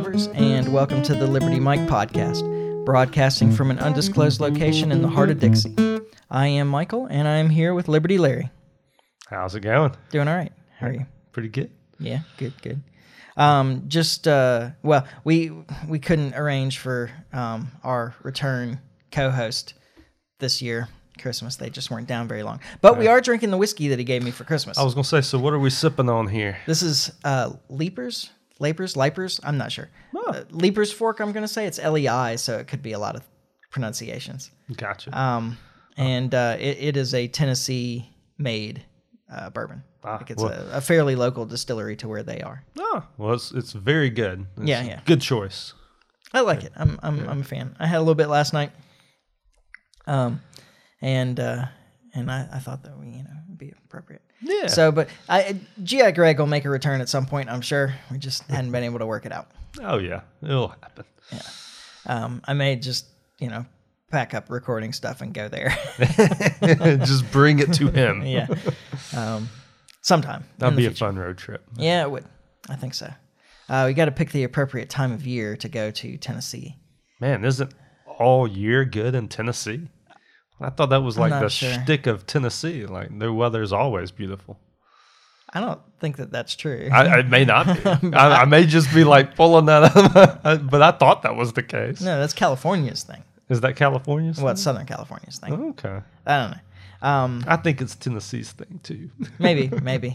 lovers, and welcome to the Liberty Mike podcast, broadcasting from an undisclosed location in the heart of Dixie. I am Michael, and I am here with Liberty Larry. How's it going? Doing all right. How are you? Pretty good. Yeah, good, good. Um, just uh, well, we we couldn't arrange for um, our return co-host this year. Christmas, they just weren't down very long. But we are drinking the whiskey that he gave me for Christmas. I was gonna say, so what are we sipping on here? This is uh, Leapers, Lapers, Lipers. I'm not sure. Uh, Leiper's Fork. I'm gonna say it's L E I, so it could be a lot of pronunciations. Gotcha. Um, and uh, it, it is a Tennessee made uh, bourbon. Ah, like it's well- a, a fairly local distillery to where they are. oh, well, it's it's very good. It's Yeah, yeah. Good choice. I like it. I'm I'm I'm a fan. I had a little bit last night. Um, and uh, and I, I thought that we you know would be appropriate. Yeah. So, but I GI Greg will make a return at some point. I'm sure. We just hadn't been able to work it out. Oh yeah, it'll happen. Yeah. Um, I may just you know pack up recording stuff and go there. Just bring it to him. yeah. Um, sometime. That'd be a fun road trip. Yeah, it would. I think so. Uh, we got to pick the appropriate time of year to go to Tennessee. Man, isn't all year good in Tennessee? I thought that was like the sure. shtick of Tennessee. Like their weather's always beautiful. I don't think that that's true. I, I may not be. I, I may just be like pulling that up, but I thought that was the case. no, that's California's thing. Is that California's? Well, it's Southern California's thing. thing? Okay. I don't know. Um, I think it's Tennessee's thing too. maybe, maybe.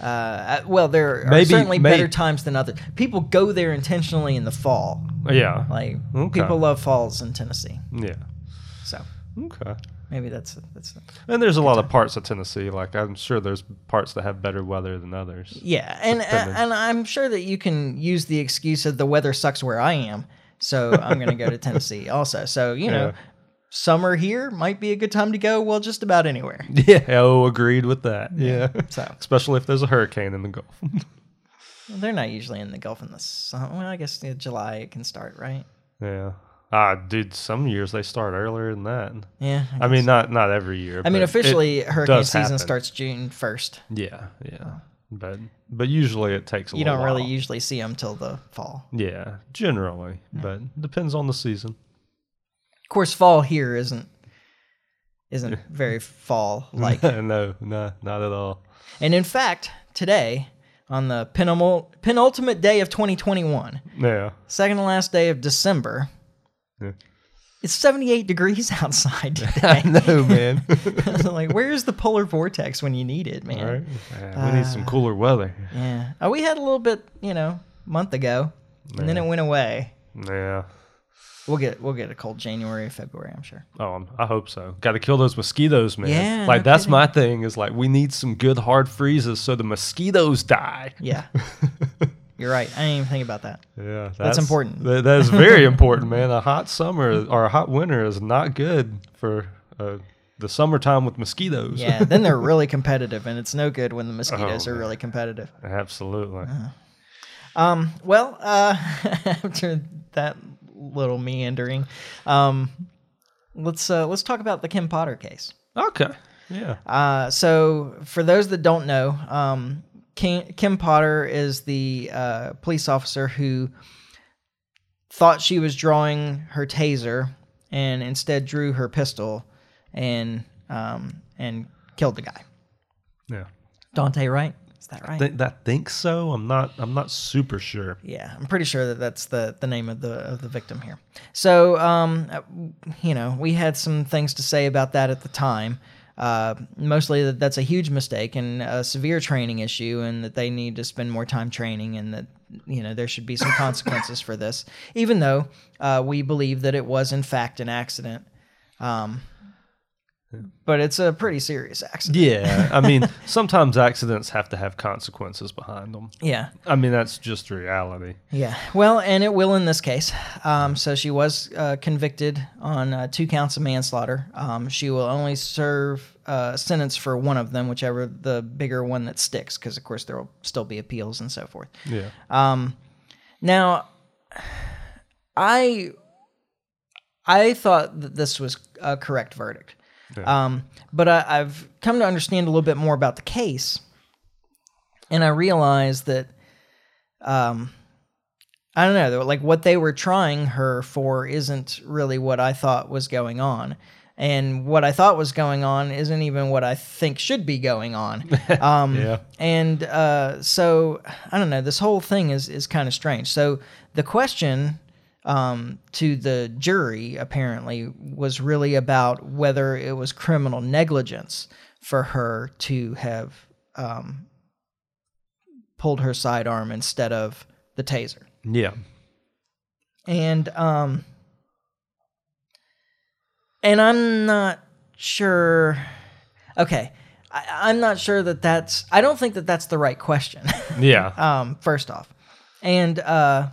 Uh, uh, well, there are Maybe- certainly better times than others. People go there intentionally in the fall. yeah. Like Okay. people love falls in Tennessee. Yeah. Okay. maybe that's that's And there's a lot of parts of Tennessee. Like I'm sure there's parts that have better weather than others. yeah. And uh, Depending. and I'm sure that you can use the excuse of the weather sucks where I am, so I'm going to go to Tennessee also. So you know, summer here might be a good time to go. Well, just about anywhere. Yeah. Oh, agreed with that. Yeah. So Especially if there's a hurricane in the Gulf. they're not usually in the Gulf in the summer. Well, I guess July it can start, right? yeah. Ah, dude. Some years they start earlier than that. Yeah. I mean, not not every year. I mean, officially, hurricane season happen. starts June first. Yeah. Yeah. But but usually it takes a You don't really while. usually see them till the fall. Yeah. Generally, but depends on the season. Of course, fall here isn't isn't very fall like. no, no, not at all. and in fact, today on the penultimate penultimate day of 2021, Yeah. second to last day of December, Yeah. it's 78 degrees outside today. I know, man. like, where's the polar vortex when you need it, man? Right. We need some uh, cooler weather. Yeah. Oh, we had a little bit, you know, month ago, and then it went away. Yeah. We'll get we'll get a cold January, February, I'm sure. Oh, I hope so. Got to kill those mosquitoes, man. Yeah, like no that's kidding. my thing. Is like we need some good hard freezes so the mosquitoes die. Yeah. You're right. I didn't even think about that. Yeah, that's, important. that- that is very important, man. A hot summer or a hot winter is not good for uh, the summertime with mosquitoes. Yeah, then they're really competitive, and it's no good when the mosquitoes Oh, are man. really competitive. absolutely. Um, well, uh, after that little meandering, um, let's uh, let's talk about the Kim Potter case. Okay. Yeah. Uh, so, for those that don't know, um, Kim, Kim Potter is the uh, police officer who thought she was drawing her taser and instead drew her pistol and um, and killed the guy. Yeah. Daunte, right? Is that right? Th- that think so. I'm not. I'm not super sure. Yeah, I'm pretty sure that that's the, the name of the of the victim here. So, um, uh, you know, we had some things to say about that at the time. Uh, mostly that that's a huge mistake and a severe training issue, and that they need to spend more time training, and that you know there should be some consequences for this. Even though uh, we believe that it was in fact an accident, um, but it's a pretty serious accident. Yeah. I mean, sometimes accidents have to have consequences behind them. Yeah. I mean, that's just reality. Yeah, well, and it will in this case. Um, so she was uh, convicted on uh, two counts of manslaughter. Um, she will only serve uh, a sentence for one of them, whichever the bigger one that sticks, because of course there will still be appeals and so forth. Yeah. Um, now, I I thought that this was a correct verdict, um, but I, I've come to understand a little bit more about the case, and I realized that um, I don't know. Like what they were trying her for isn't really what I thought was going on. And what I thought was going on isn't even what I think should be going on. Um, Yeah. And uh, so I don't know. This whole thing is is kind of strange. So the question um, to the jury apparently was really about whether it was criminal negligence for her to have um, pulled her sidearm instead of the taser. Yeah. And um and I'm not sure okay. I, I'm not sure that that's I don't think that that's the right question. Yeah. um first off. And uh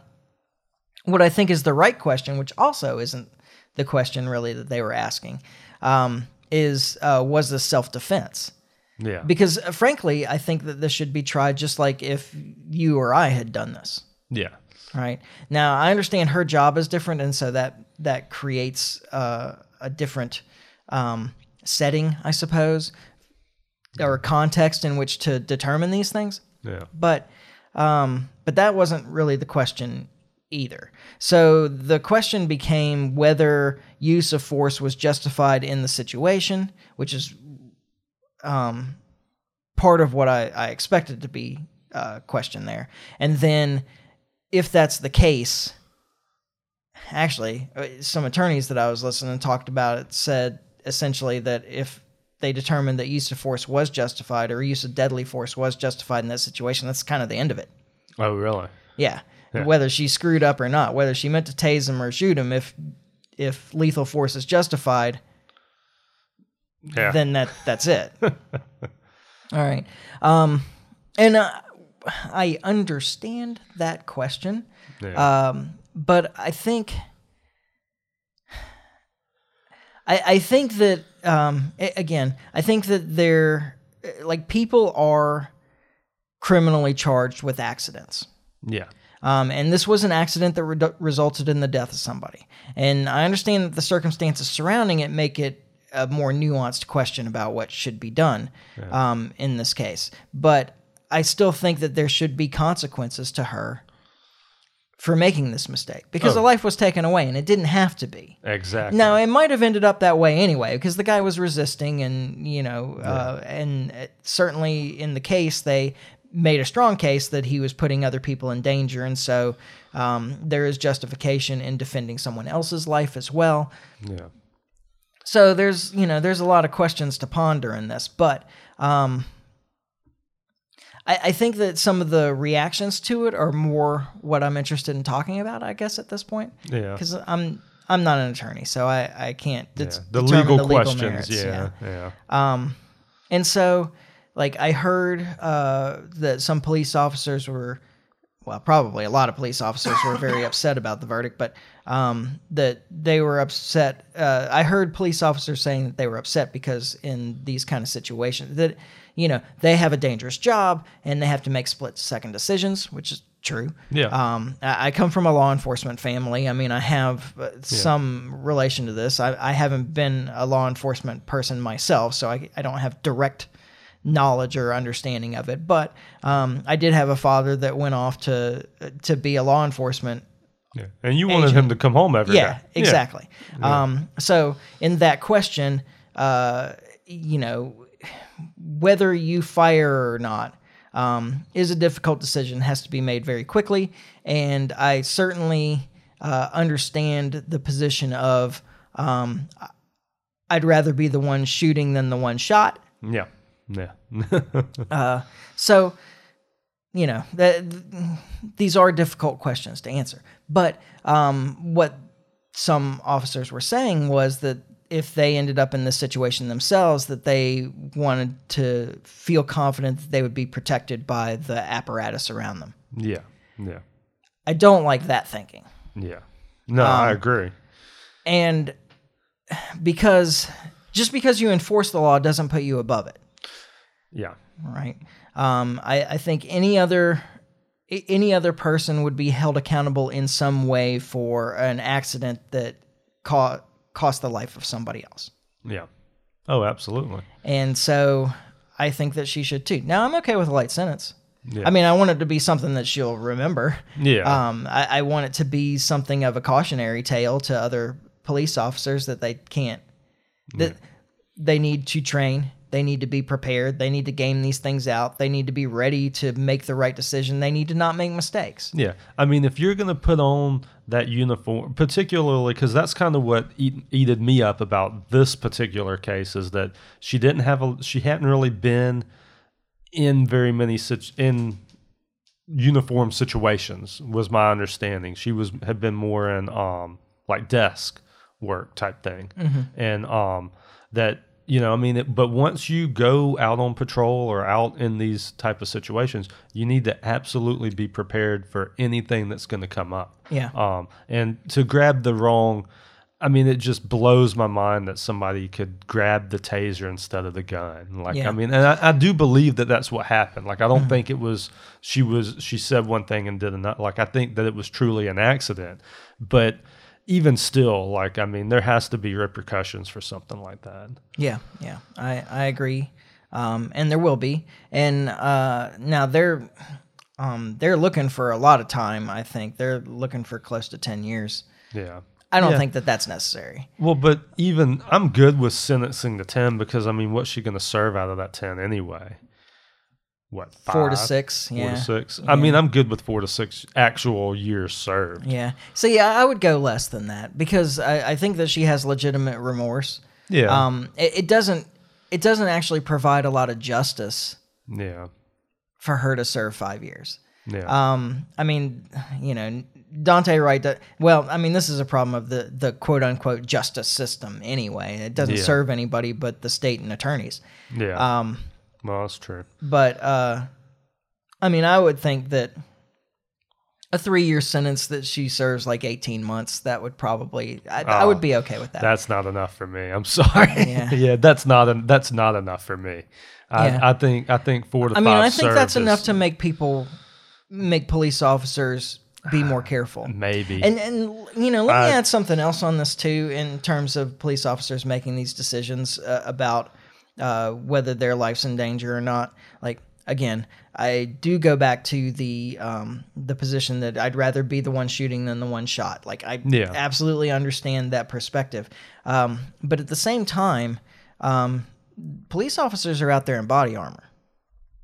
what I think is the right question, which also isn't the question really that they were asking, um, is uh, was this self defense? yeah. Because uh, frankly, I think that this should be tried just like if you or I had done this. yeah. Right now, I understand her job is different, and so that that creates uh, a different um, setting, I suppose, or context in which to determine these things. Yeah. But um, but that wasn't really the question either. So the question became whether use of force was justified in the situation, which is um, part of what I, I expected to be uh, questioned there. And then, if that's the case, actually, uh, some attorneys that I was listening to talked about it said essentially that if they determined that use of force was justified or use of deadly force was justified in that situation, that's kind of the end of it. Oh, really? Yeah. Yeah. Whether she screwed up or not, whether she meant to tase him or shoot him, if if lethal force is justified, Yeah. then that that's it. All right. Um, and uh, I understand that question, yeah. um, but I think I, I think that um, again, I think that they're like people are criminally charged with accidents. yeah. Um, and this was an accident that re- resulted in the death of somebody. And I understand that the circumstances surrounding it make it a more nuanced question about what should be done um, in this case. But I still think that there should be consequences to her for making this mistake because Oh. a life was taken away and it didn't have to be. Exactly. Now it might have ended up that way anyway because the guy was resisting, and you know, uh, and certainly in the case they made a strong case that he was putting other people in danger, and so um, there is justification in defending someone else's life as well. Yeah. So there's you know there's a lot of questions to ponder in this, but um, I, I think that some of the reactions to it are more what I'm interested in talking about. I guess at this point Yeah. because I'm I'm not an attorney, so I I can't Yeah. det- The legal questions. merits, yeah. Yeah. Um, and so like I heard uh, that some police officers were, well, probably a lot of police officers were very upset about the verdict, but um, that they were upset. Uh, I heard police officers saying that they were upset because in these kind of situations that you know they have a dangerous job and they have to make split second decisions, which is true. Yeah. Um, I come from a law enforcement family. I mean, I have uh, some relation to this. I, I haven't been a law enforcement person myself, so I, I don't have direct knowledge or understanding of it. But um, I did have a father that went off to to be a law enforcement yeah. And you wanted him to come home every day. yeah, exactly. Um, so in that question, uh, you know, whether you fire or not um, is a difficult decision. Has to be made very quickly, and I certainly uh, understand the position of um, I'd rather be the one shooting than the one shot. Yeah. Yeah. uh, So, you know, these are difficult questions to answer. But um, what some officers were saying was that if they ended up in this situation themselves, that they wanted to feel confident that they would be protected by the apparatus around them. yeah. Yeah. I don't like that thinking. Yeah. No, I Um, agree. And because just because you enforce the law doesn't put you above it. Yeah. right? Um, I, I think any other any other person would be held accountable in some way for an accident that co- cost the life of somebody else, Yeah. Oh, absolutely. and so I think that she should too. Now I'm okay with a light sentence. Yeah. I mean, I want it to be something that she'll remember. Yeah. Um, I, I want it to be something of a cautionary tale to other police officers that they can't, that they need to train. They need to be prepared. They need to game these things out. They need to be ready to make the right decision. They need to not make mistakes. Yeah, I mean, if you're gonna put on that uniform, particularly because that's kind of what eat, eated me up about this particular case is that she didn't have a, she hadn't really been in very many such in uniform situations was my understanding. She was had been more in um like desk work type thing, and um that you know I mean, it, but once you go out on patrol or out in these type of situations, you need to absolutely be prepared for anything that's going to come up. Yeah. Um, and to grab the wrong. I mean, it just blows my mind that somebody could grab the taser instead of the gun. Like, Yeah. I mean, and I, I do believe that that's what happened. Like, I Mm-hmm. don't think it was she was she said one thing and did another. Like, I think that it was truly an accident. But even still, like, I mean, there has to be repercussions for something like that. Yeah, yeah, I I agree, um, and there will be. And uh, now they're um, they're looking for a lot of time. I think they're looking for close to ten years. Yeah. I don't Yeah. think that that's necessary. Well, but even I'm good with sentencing to ten because I mean, what's she going to serve out of that ten anyway? What Four to six, Four yeah. to six. I mean, I'm good with four to six actual years served. Yeah. So yeah, I would go less than that because I, I think that she has legitimate remorse. Yeah. Um, it, it doesn't it doesn't actually provide a lot of justice yeah. for her to serve five years. Yeah. Um, I mean, you know, Daunte Wright. Well, I mean, this is a problem of the the quote unquote justice system. Anyway, it doesn't Yeah. serve anybody but the state and attorneys. yeah. Um, well, that's true. but uh, I mean, I would think that a three year sentence that she serves like eighteen months that would probably I, I would Oh, be okay with that. That's not enough for me. I'm sorry. Yeah. Yeah. that's not en- that's not enough for me. I, Yeah. I think I think four to I mean, I think that's enough is to make people make police officers be more careful. maybe. And and you know, let me add something else on this too, in terms of police officers making these decisions uh, about uh, whether their life's in danger or not. Like again, I do go back to the um, the position that I'd rather be the one shooting than the one shot. Like I Yeah. absolutely understand that perspective, um, but at the same time, um, police officers are out there in body armor.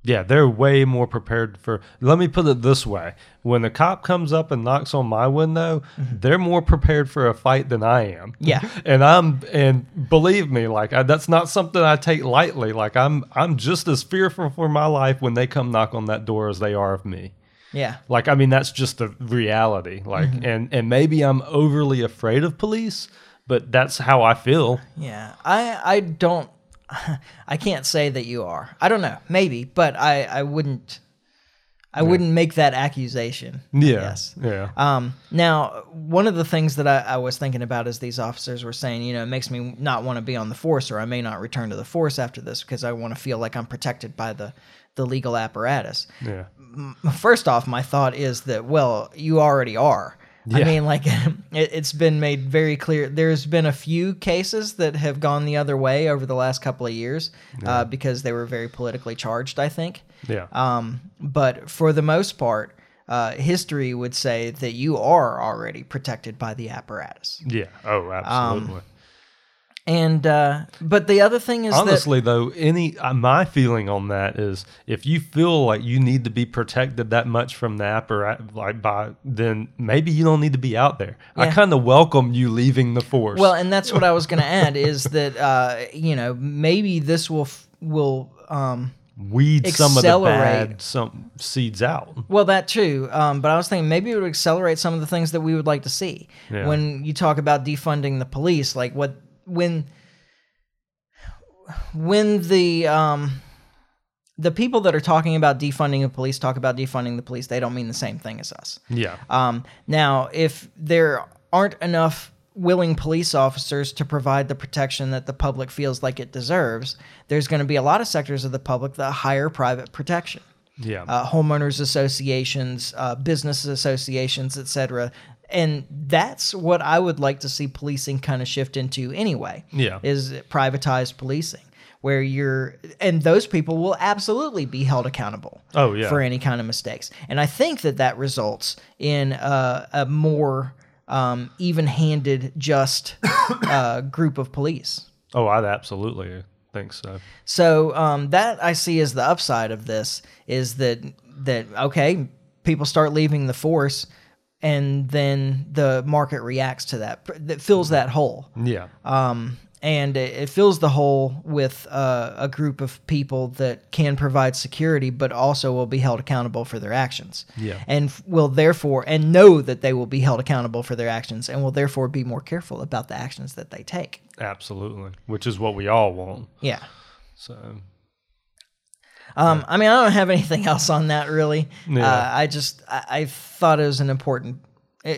Yeah, they're way more prepared for. Let me put it this way: when the cop comes up and knocks on my window, they're more prepared for a fight than I am. Mm-hmm. Yeah. and I'm and believe me, like I, that's not something I take lightly. Like I'm I'm just as fearful for my life when they come knock on that door as they are of me. Yeah. Like I mean, that's just the reality. Like, Mm-hmm. and and maybe I'm overly afraid of police, but that's how I feel. Yeah, I I don't I can't say that you are. I don't know, maybe, but I I wouldn't I wouldn't make that accusation. Yeah, guess. yeah, Um, now, one of the things that I, I was thinking about is these officers were saying, you know, it makes me not want to be on the force, or I may not return to the force after this because I want to feel like I'm protected by the the legal apparatus. yeah, First off, my thought is that well, you already are. I mean, like it, it's been made very clear. There's been a few cases that have gone the other way over the last couple of years uh, because they were very politically charged. I think, yeah. um, but for the most part, uh, history would say that you are already protected by the apparatus. yeah. Oh, absolutely. And uh, but the other thing is that Honestly, though, any uh, my feeling on that is if you feel like you need to be protected that much from the apparatus, like by then maybe you don't need to be out there. I kind of welcome you leaving the force. Well, and that's what I was going to add is that uh, you know maybe this will f- will um, weed some of the bad some seeds out. Well, that too. Um, but I was thinking maybe it would accelerate some of the things that we would like to see. Yeah. When you talk about defunding the police, like what when when the um, the people that are talking about defunding the police talk about defunding the police, they don't mean the same thing as us. Yeah, Um, now, if there aren't enough willing police officers to provide the protection that the public feels like it deserves, there's going to be a lot of sectors of the public that hire private protection yeah, uh, homeowners associations, uh, business associations, etc. and that's what I would like to see policing kind of shift into anyway. Yeah. Is privatized policing where you're and those people will absolutely be held accountable Oh, yeah. for any kind of mistakes and i think that that results in a, a more um, even-handed just uh, group of police Oh, I absolutely think so. so um, that I see as the upside of this is that that okay, people start leaving the force, and then the market reacts to that. That fills that hole, Yeah. um, and it, it fills the hole with uh, a group of people that can provide security, but also will be held accountable for their actions. Yeah. and will therefore and know that they will be held accountable for their actions, and will therefore be more careful about the actions that they take. Absolutely. Which is what we all want. Yeah. So, Um, I mean, I don't have anything else on that really. Yeah. Uh, I just I, I thought it was an important, eh,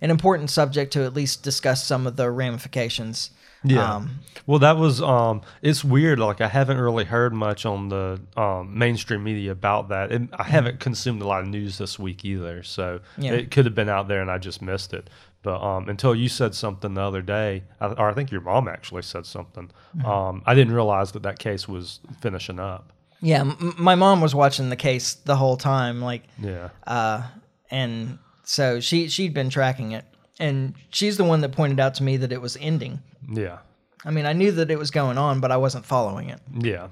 an important subject to at least discuss some of the ramifications. Yeah. Um, well, that was um. It's weird. Like I haven't really heard much on the um mainstream media about that, and I haven't consumed a lot of news this week either. So Mm-hmm. Yeah. it could have been out there, and I just missed it. But um, until you said something the other day, I- or I think your mom actually said something. Mm-hmm. Um, I didn't realize that that case was finishing up. Yeah, m- my mom was watching the case the whole time, like, Yeah. uh, and so she she'd been tracking it, and she's the one that pointed out to me that it was ending. Yeah. I mean, I knew that it was going on, but I wasn't following it. Yeah.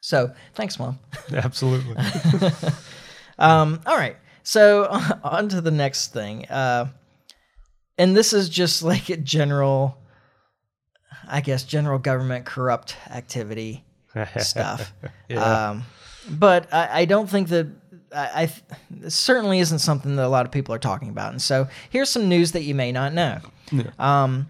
So thanks, mom. Absolutely. Um, all right. So on to the next thing. Uh, and this is just like a general, I guess, general government corrupt activity stuff. Yeah. Um, but I, I don't think that I, I certainly isn't something that a lot of people are talking about. And so here's some news that you may not know. Um,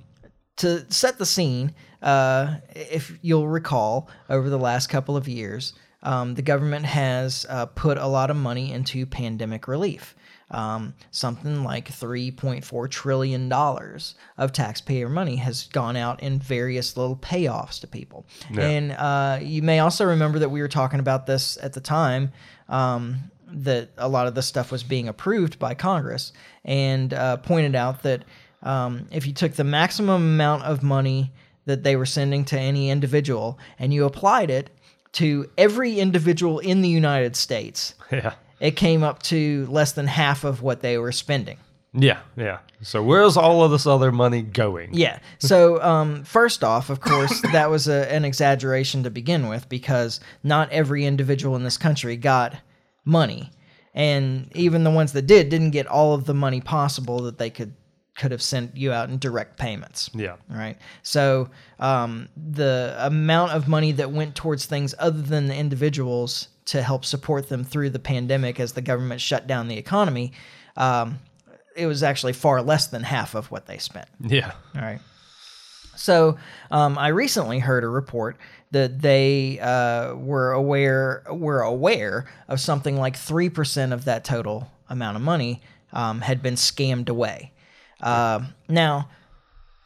to set the scene, uh, if you'll recall, over the last couple of years, um, the government has uh, put a lot of money into pandemic relief. Um, something like $3.4 trillion of taxpayer money has gone out in various little payoffs to people. Yeah. And uh, you may also remember that we were talking about this at the time. Um, that a lot of this stuff was being approved by Congress, and uh, pointed out that um, if you took the maximum amount of money that they were sending to any individual and you applied it to every individual in the United States, yeah. It came up to less than half of what they were spending. Yeah. Yeah. So where's all of this other money going? Yeah. So, um, first off, of course, that was a, an exaggeration to begin with because not every individual in this country got money, and even the ones that did didn't get all of the money possible that they could could have sent you out in direct payments. Yeah. Right. So, um, the amount of money that went towards things other than the individuals to help support them through the pandemic as the government shut down the economy, um, it was actually far less than half of what they spent. Yeah. All right. So um, I recently heard a report that they uh, were aware were aware of something like three percent of that total amount of money um, had been scammed away. Uh, now,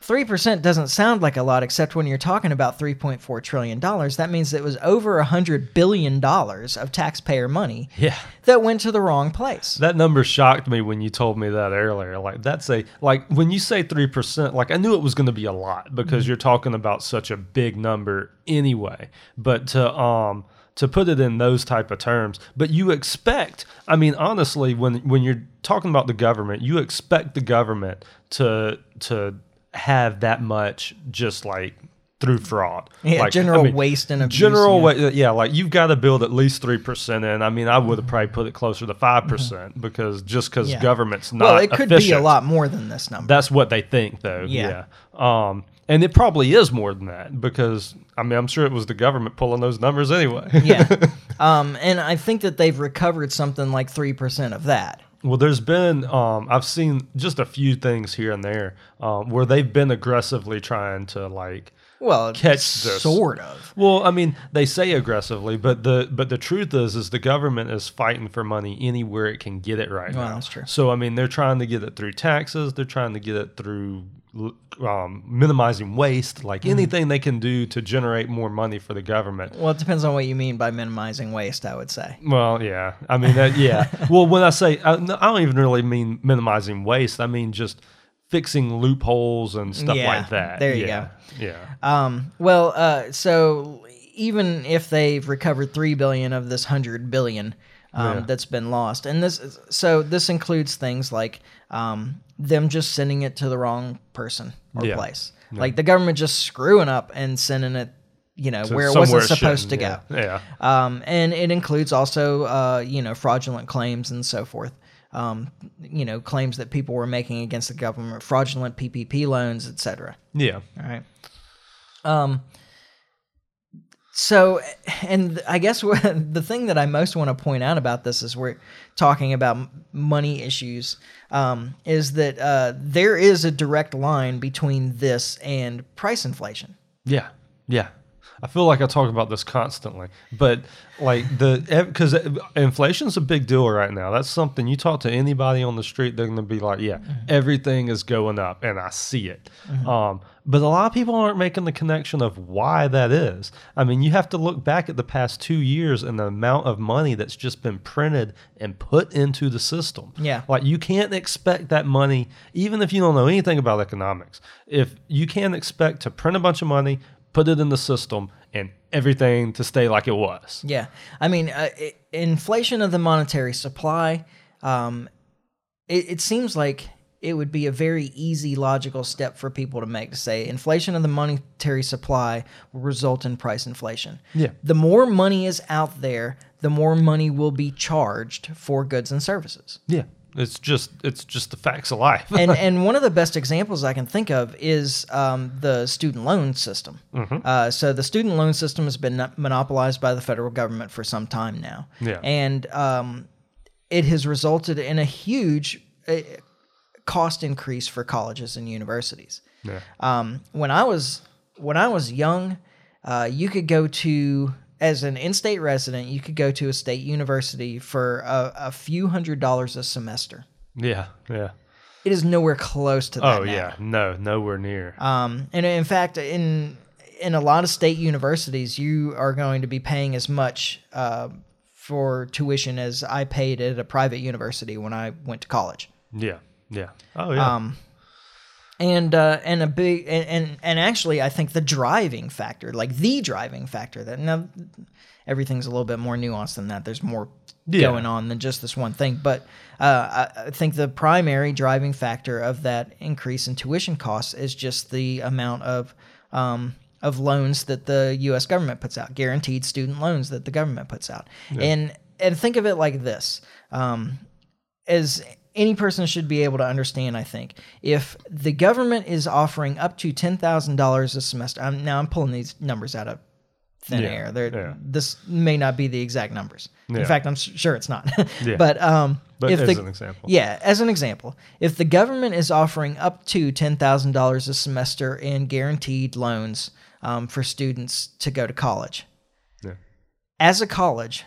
three percent doesn't sound like a lot, except when you're talking about three point four trillion dollars. That means it was over a hundred billion dollars of taxpayer money Yeah. that went to the wrong place. That number shocked me when you told me that earlier. Like that's a like when you say three percent, like I knew it was going to be a lot because you're talking about such a big number anyway. But to um to put it in those type of terms, but you expect, I mean, honestly, when when you're talking about the government, you expect the government to to have that much just like through fraud. Yeah, Like, I general mean, waste and abuse. General yeah. yeah, like you've got to build at least three percent in. I mean, I would have probably put it closer to five percent because just because Mm-hmm. Yeah. government's not Well, it could be a lot more than this number. That's what they think, though. Yeah. Yeah. Um, and it probably is more than that because I mean, I'm sure it was the government pulling those numbers anyway. yeah. Um, and I think that they've recovered something like 3% of that. Well, there's been um, I've seen just a few things here and there um, where they've been aggressively trying to like Well, Catch this. sort of. Well, I mean, they say aggressively, but the but the truth is, is the government is fighting for money anywhere it can get it right Well, now. that's true. So I mean, they're trying to get it through taxes. They're trying to get it through um, minimizing waste, like Mm-hmm. anything they can do to generate more money for the government. Well, it depends on what you mean by minimizing waste. I would say. Well, yeah. I mean, that, yeah. well, when I say, I, no, I don't even really mean minimizing waste. I mean just fixing loopholes and stuff Yeah, like that. there you yeah. Yeah. Um, well, uh, so even if they've recovered three billion of this hundred billion um, Yeah. that's been lost, and this, is- so this includes things like um, them just sending it to the wrong person or Yeah. place, like the government just screwing up and sending it, you know, So where it wasn't supposed to shouldn't, go. Yeah. yeah. Um, and it includes also, uh, you know, fraudulent claims and so forth. Um, you know, claims that people were making against the government, fraudulent PPP loans, etc. Yeah. All right. Um. So, and I guess the thing that I most want to point out about this is we're talking about money issues. Um, is that uh, there is a direct line between this and price inflation. Yeah, yeah. I feel like I talk about this constantly, but like the because inflation's a big deal right now. That's something you talk to anybody on the street, they're going to be like, "Yeah, everything is going up," and I see it. Um, but a lot of people aren't making the connection of why that is. I mean, you have to look back at the past two years and the amount of money that's just been printed and put into the system. Yeah. Like you can't expect that money, even if you don't know anything about economics. If you can't expect to print a bunch of money, put it in the system, and everything to stay like it was. Yeah, I mean, uh, i inflation of the monetary supply. Um, it, it seems like it would be a very easy, logical step for people to make to say inflation of the monetary supply will result in price inflation. Yeah. The more money is out there, the more money will be charged for goods and services. Yeah. It's just it's just the facts of life. and and one of the best examples I can think of is um, the student loan system. Mm-hmm. Uh, so the student loan system has been monopolized by the federal government for some time now, Yeah. and um, it has resulted in a huge uh, cost increase for colleges and universities. yeah. Um, when I was when I was young, uh, you could go to as an in-state resident, you could go to a state university for a, a few hundred dollars a semester. Yeah. Yeah. It is nowhere close to that. Oh now. yeah. No, nowhere near. Um, and in fact, in in a lot of state universities, you are going to be paying as much uh, for tuition as I paid at a private university when I went to college. yeah. Yeah. Oh yeah. Um, and uh, and a big and, and and actually, I think the driving factor, like the driving factor, that now everything's a little bit more nuanced than that. There's more Yeah. going on than just this one thing. But uh, I, I think the primary driving factor of that increase in tuition costs is just the amount of um, of loans that the U.S. government puts out, guaranteed student loans that the government puts out, and and think of it like this. Um, as any person should be able to understand, I think, if the government is offering up to ten thousand dollars a semester, I'm, now I'm pulling these numbers out of thin Yeah, air. Yeah. This may not be the exact numbers. Yeah. In fact, I'm sure it's not. But um, But if as the, an example. yeah, as an example, if the government is offering up to ten thousand dollars a semester in guaranteed loans um, for students to go to college, yeah. as a college,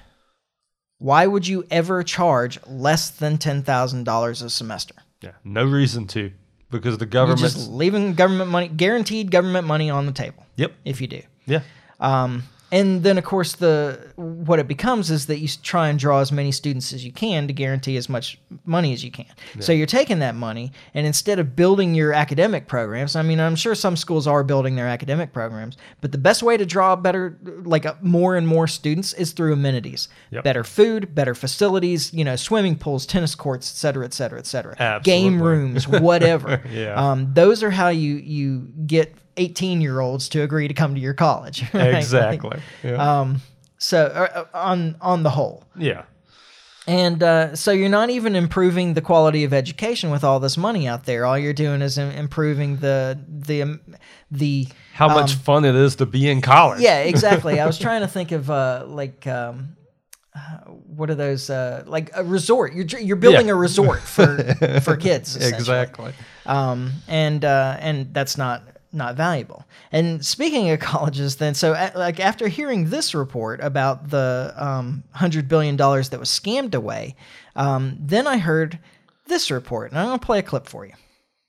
why would you ever charge less than ten thousand dollars a semester? Yeah. No reason to because the You're just leaving government money, guaranteed government money on the table. Yep. If you do, Yeah. um, and then of course the what it becomes is that you try and draw as many students as you can to guarantee as much money as you can. So you're taking that money and instead of building your academic programs, I mean I'm sure some schools are building their academic programs, but the best way to draw better like uh, more and more students is through amenities. Yep. Better food, better facilities, you know, swimming pools, tennis courts, et cetera, et cetera, et cetera. Game rooms, whatever. Yeah. Um, those are how you you get 18 year olds to agree to come to your college. right? Exactly. Yeah. Um, so uh, on on the whole, yeah. and uh, so you're not even improving the quality of education with all this money out there. All you're doing is improving the the um, the How much fun it is to be in college. yeah exactly. I was trying to think of uh, like. Um, uh, what are those uh, like a resort? You're you're building Yeah. a resort for for kids. Exactly. um, and uh, and that's not not valuable. And speaking of colleges, then so like after hearing this report about the um, hundred billion dollars that was scammed away, um, then I heard this report, and I'm gonna play a clip for you.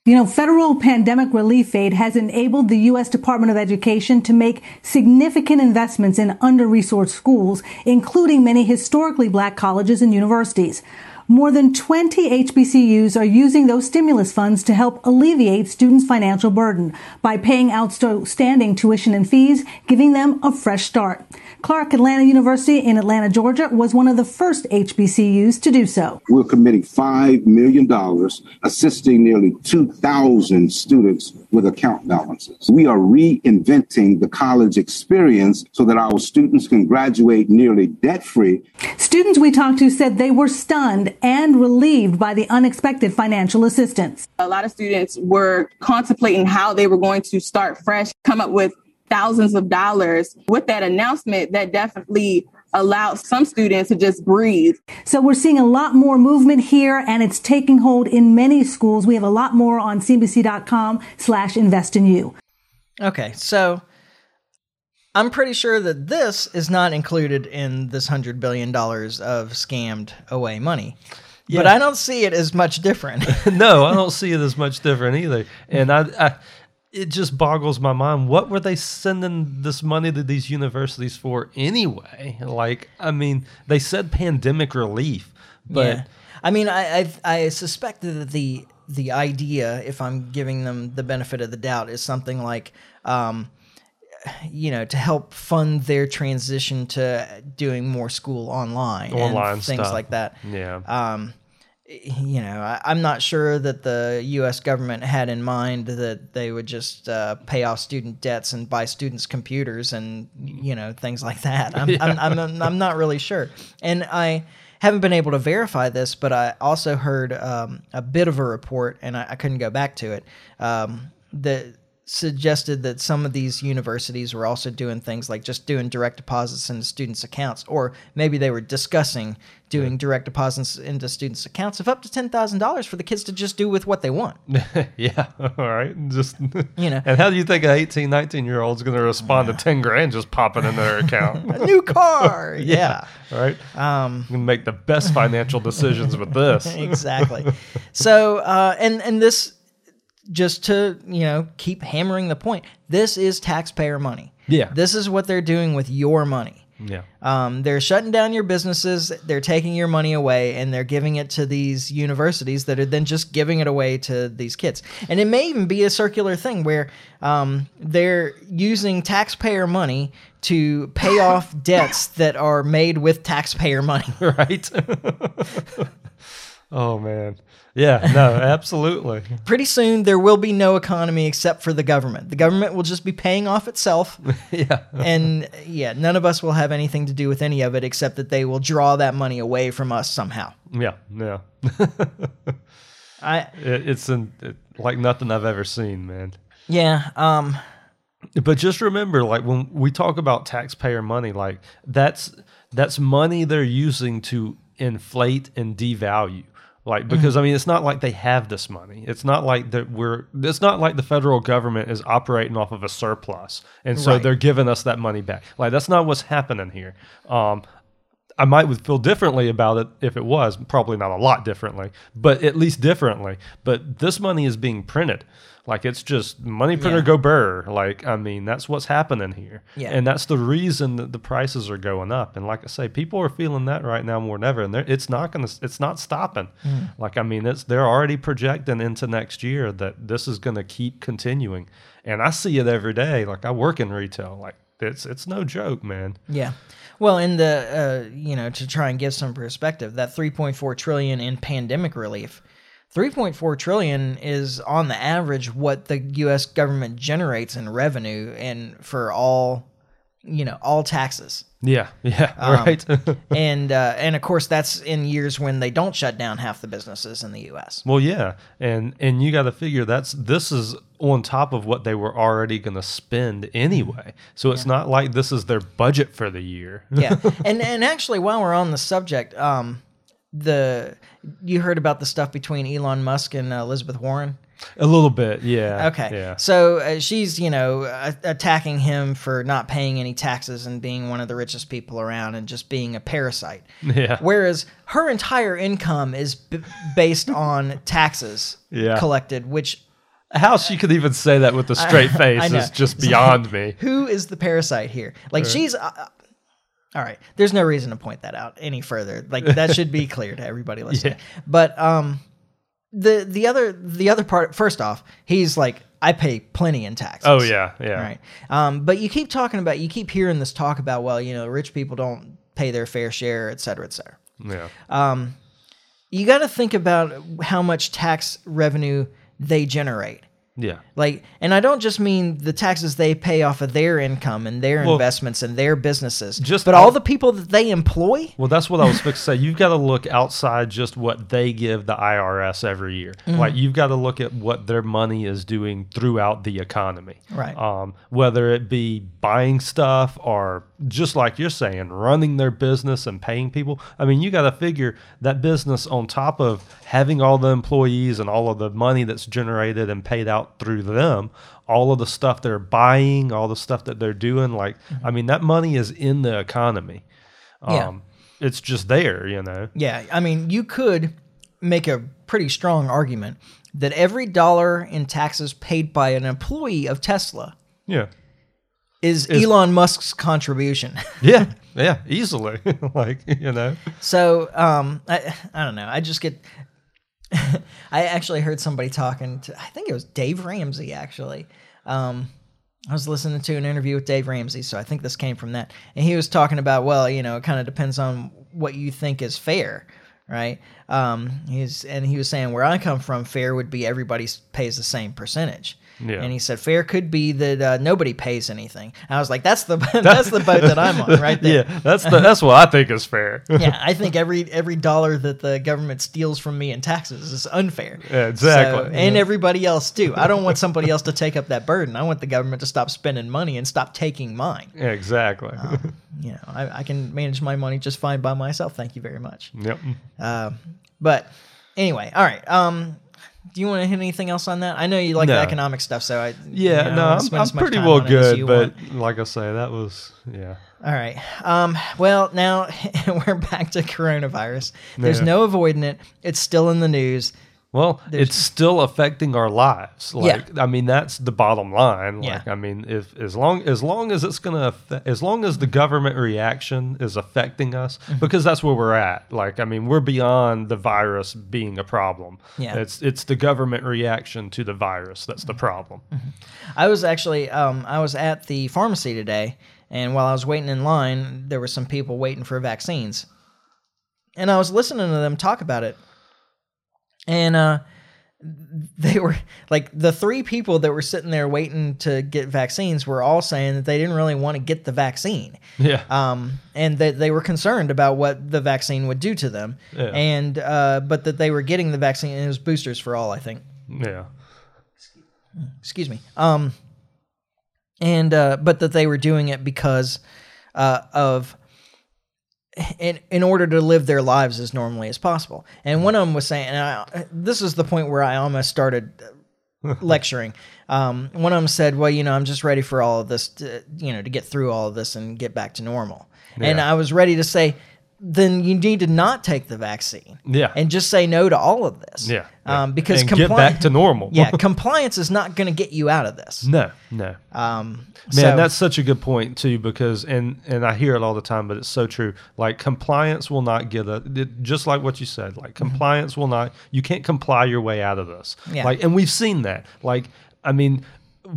You know, federal pandemic relief aid has enabled the U.S. Department of Education to make significant investments in under-resourced schools, including many historically black colleges and universities. More than 20 HBCUs are using those stimulus funds to help alleviate students' financial burden by paying outstanding tuition and fees, giving them a fresh start. Clark Atlanta University in Atlanta, Georgia was one of the first HBCUs to do so. We're committing $5 million, assisting nearly 2,000 students with account balances. We are reinventing the college experience so that our students can graduate nearly debt free. Students we talked to said they were stunned and relieved by the unexpected financial assistance. A lot of students were contemplating how they were going to start fresh, come up with thousands of dollars. With that announcement, that definitely allowed some students to just breathe. So we're seeing a lot more movement here and it's taking hold in many schools. We have a lot more on cnbc.com slash invest in you. Okay, so I'm pretty sure that this is not included in this $100 billion of scammed away money. Yeah. But I don't see it as much different. no, I don't see it as much different either. And I, I it just boggles my mind. What were they sending this money to these universities for anyway? Like, I mean, they said pandemic relief, but yeah. I mean, I I, I suspect that the the idea, if I'm giving them the benefit of the doubt, is something like, um, you know, to help fund their transition to doing more school online, online and things stuff. like that. Yeah. Um, you know, I, am not sure that the U.S. government had in mind that they would just uh, pay off student debts and buy students computers and you know things like that. I'm, yeah. I'm, I'm, I'm, not really sure, and I haven't been able to verify this, but I also heard um, a bit of a report, and I, I couldn't go back to it. Um, that suggested that some of these universities were also doing things like just doing direct deposits into students' accounts, or maybe they were discussing doing direct deposits into students' accounts of up to ten thousand dollars for the kids to just do with what they want. yeah, all right. Just you know. And how do you think an 18, 19 year old is going to respond to ten grand just popping in their account? a new car. yeah. yeah. Right. Um, you can make the best financial decisions with this. exactly. So, uh, and and this just to you know keep hammering the point. This is taxpayer money. Yeah. This is what they're doing with your money. Yeah. Um, they're shutting down your businesses they're taking your money away and they're giving it to these universities that are then just giving it away to these kids. And it may even be a circular thing where um, they're using taxpayer money to pay off debts that are made with taxpayer money. Right oh man yeah, no, absolutely. Pretty soon there will be no economy except for the government. The government will just be paying off itself. yeah. And yeah, none of us will have anything to do with any of it except that they will draw that money away from us somehow. Yeah, yeah. I it, it's an, it, like nothing I've ever seen, man. Yeah, um but just remember like when we talk about taxpayer money like that's that's money they're using to inflate and devalue like because mm-hmm. I mean it's not like they have this money. It's not like that we're it's not like the federal government is operating off of a surplus and so right. they're giving us that money back. Like that's not what's happening here. Um, I might would feel differently about it if it was, probably not a lot differently, but at least differently. But this money is being printed. Like it's just money printer yeah. go burr. Like I mean, that's what's happening here, yeah. and that's the reason that the prices are going up. And like I say, people are feeling that right now more than ever, and it's not gonna, it's not stopping. Mm. Like I mean, it's they're already projecting into next year that this is gonna keep continuing, and I see it every day. Like I work in retail, like it's it's no joke, man. Yeah. Well, in the uh, you know to try and give some perspective, that 3.4 trillion in pandemic relief 3.4 trillion is on the average what the US government generates in revenue and for all you know all taxes. Yeah yeah um, right. and uh, and of course that's in years when they don't shut down half the businesses in the us well yeah and and you got to figure that's this is on top of what they were already going to spend anyway. So it's yeah. not like this is their budget for the year. Yeah and and actually while we're on the subject um the you heard about the stuff between Elon Musk and uh, Elizabeth Warren? A little bit, yeah. Okay. Yeah. So uh, she's, you know, uh, attacking him for not paying any taxes and being one of the richest people around and just being a parasite. Yeah. Whereas her entire income is b- based on taxes yeah. collected, which How she could even say that with a straight face is just beyond me. Who is the parasite here? Like she's. Uh, uh, all right. There's no reason to point that out any further. Like that should be clear to everybody listening. But um, the the other the other part. First off, he's like, I pay plenty in taxes. Oh yeah, yeah. Right. Um, but you keep talking about, you keep hearing this talk about, well, you know, rich people don't pay their fair share, et cetera, et cetera. Yeah. You got to think about how much tax revenue they generate. Yeah. Like, and I don't just mean the taxes they pay off of their income and their Well, investments and their businesses, just but all all- the people that they employ. Well, that's what I was fixing to say. You've got to look outside just what they give the IRS every year. Mm-hmm. Like you've got to look at what their money is doing throughout the economy. Right. Um, whether it be buying stuff or just like you're saying, running their business and paying people. I mean, you got to figure that business on top of having all the employees and all of the money that's generated and paid out through them, all of the stuff they're buying, all the stuff that they're doing. Like, I mean, that money is in the economy. Um, Yeah. It's just there, you know. Yeah. I mean, you could make a pretty strong argument that every dollar in taxes paid by an employee of Tesla Yeah. is, Elon Musk's contribution. Yeah. Yeah. Easily. like, you know. So um, I I don't know. I just get. I actually heard somebody talking to. I think it was Dave Ramsey actually. Um, I was listening to an interview with Dave Ramsey, so I think this came from that. And he was talking about, well, you know, it kind of depends on what you think is fair, right? Um, he's and he was saying where I come from, fair would be everybody pays the same percentage. Yeah. And he said fair could be that uh, nobody pays anything. I was like, that's the that's the boat that I'm on, right there. Yeah. That's the, that's what I think is fair. yeah, I think every every dollar that the government steals from me in taxes is unfair. Yeah, exactly. So- and Yeah. everybody else too. I don't want somebody else to take up that burden. I want the government to stop spending money and stop taking mine. yeah, exactly. You know, I, I can manage my money just fine by myself. Thank you very much. yep. But anyway, all right. Um, do you want to hit anything else on that? I know you like the economic stuff, so I Yeah, you know, no, I'm, I'm pretty well on it as good, but want. like I say, that was yeah. All right. Um, well, now we're back to coronavirus. There's Yeah. no avoiding it. It's still in the news. Well, it's still affecting our lives. Like, I mean, that's the bottom line. Yeah. Like, I mean, if as long as long as it's gonna, as long as the government reaction is affecting us, Mm-hmm. because that's where we're at. Like, I mean, we're beyond the virus being a problem. Yeah. it's it's the government reaction to the virus that's Mm-hmm. the problem. I was actually um, I was at the pharmacy today, and while I was waiting in line, there were some people waiting for vaccines, and I was listening to them talk about it, and uh, they were like the three people that were sitting there waiting to get vaccines were all saying that they didn't really want to get the vaccine. Yeah, um, and that they were concerned about what the vaccine would do to them, Yeah. and uh, but that they were getting the vaccine and it was boosters for all, I think. yeah, Excuse me. Um, and uh, but that they were doing it because uh, of in in order to live their lives as normally as possible. And one of them was saying, and I, this is the point where I almost started lecturing. Um, one of them said, "Well, you know, I'm just ready for all of this, to, you know, to get through all of this and get back to normal." And I was ready to say, "Then you need to not take the vaccine, Yeah. and just say no to all of this, yeah. yeah. um, because and compli- get back to normal. yeah, compliance is not going to get you out of this." no, no. Um, Man, so- that's such a good point too, because and and I hear it all the time, but it's so true. Like compliance will not get a it- just like what you said. Like compliance will not. You can't comply your way out of this. Yeah. Like, and we've seen that. Like, I mean,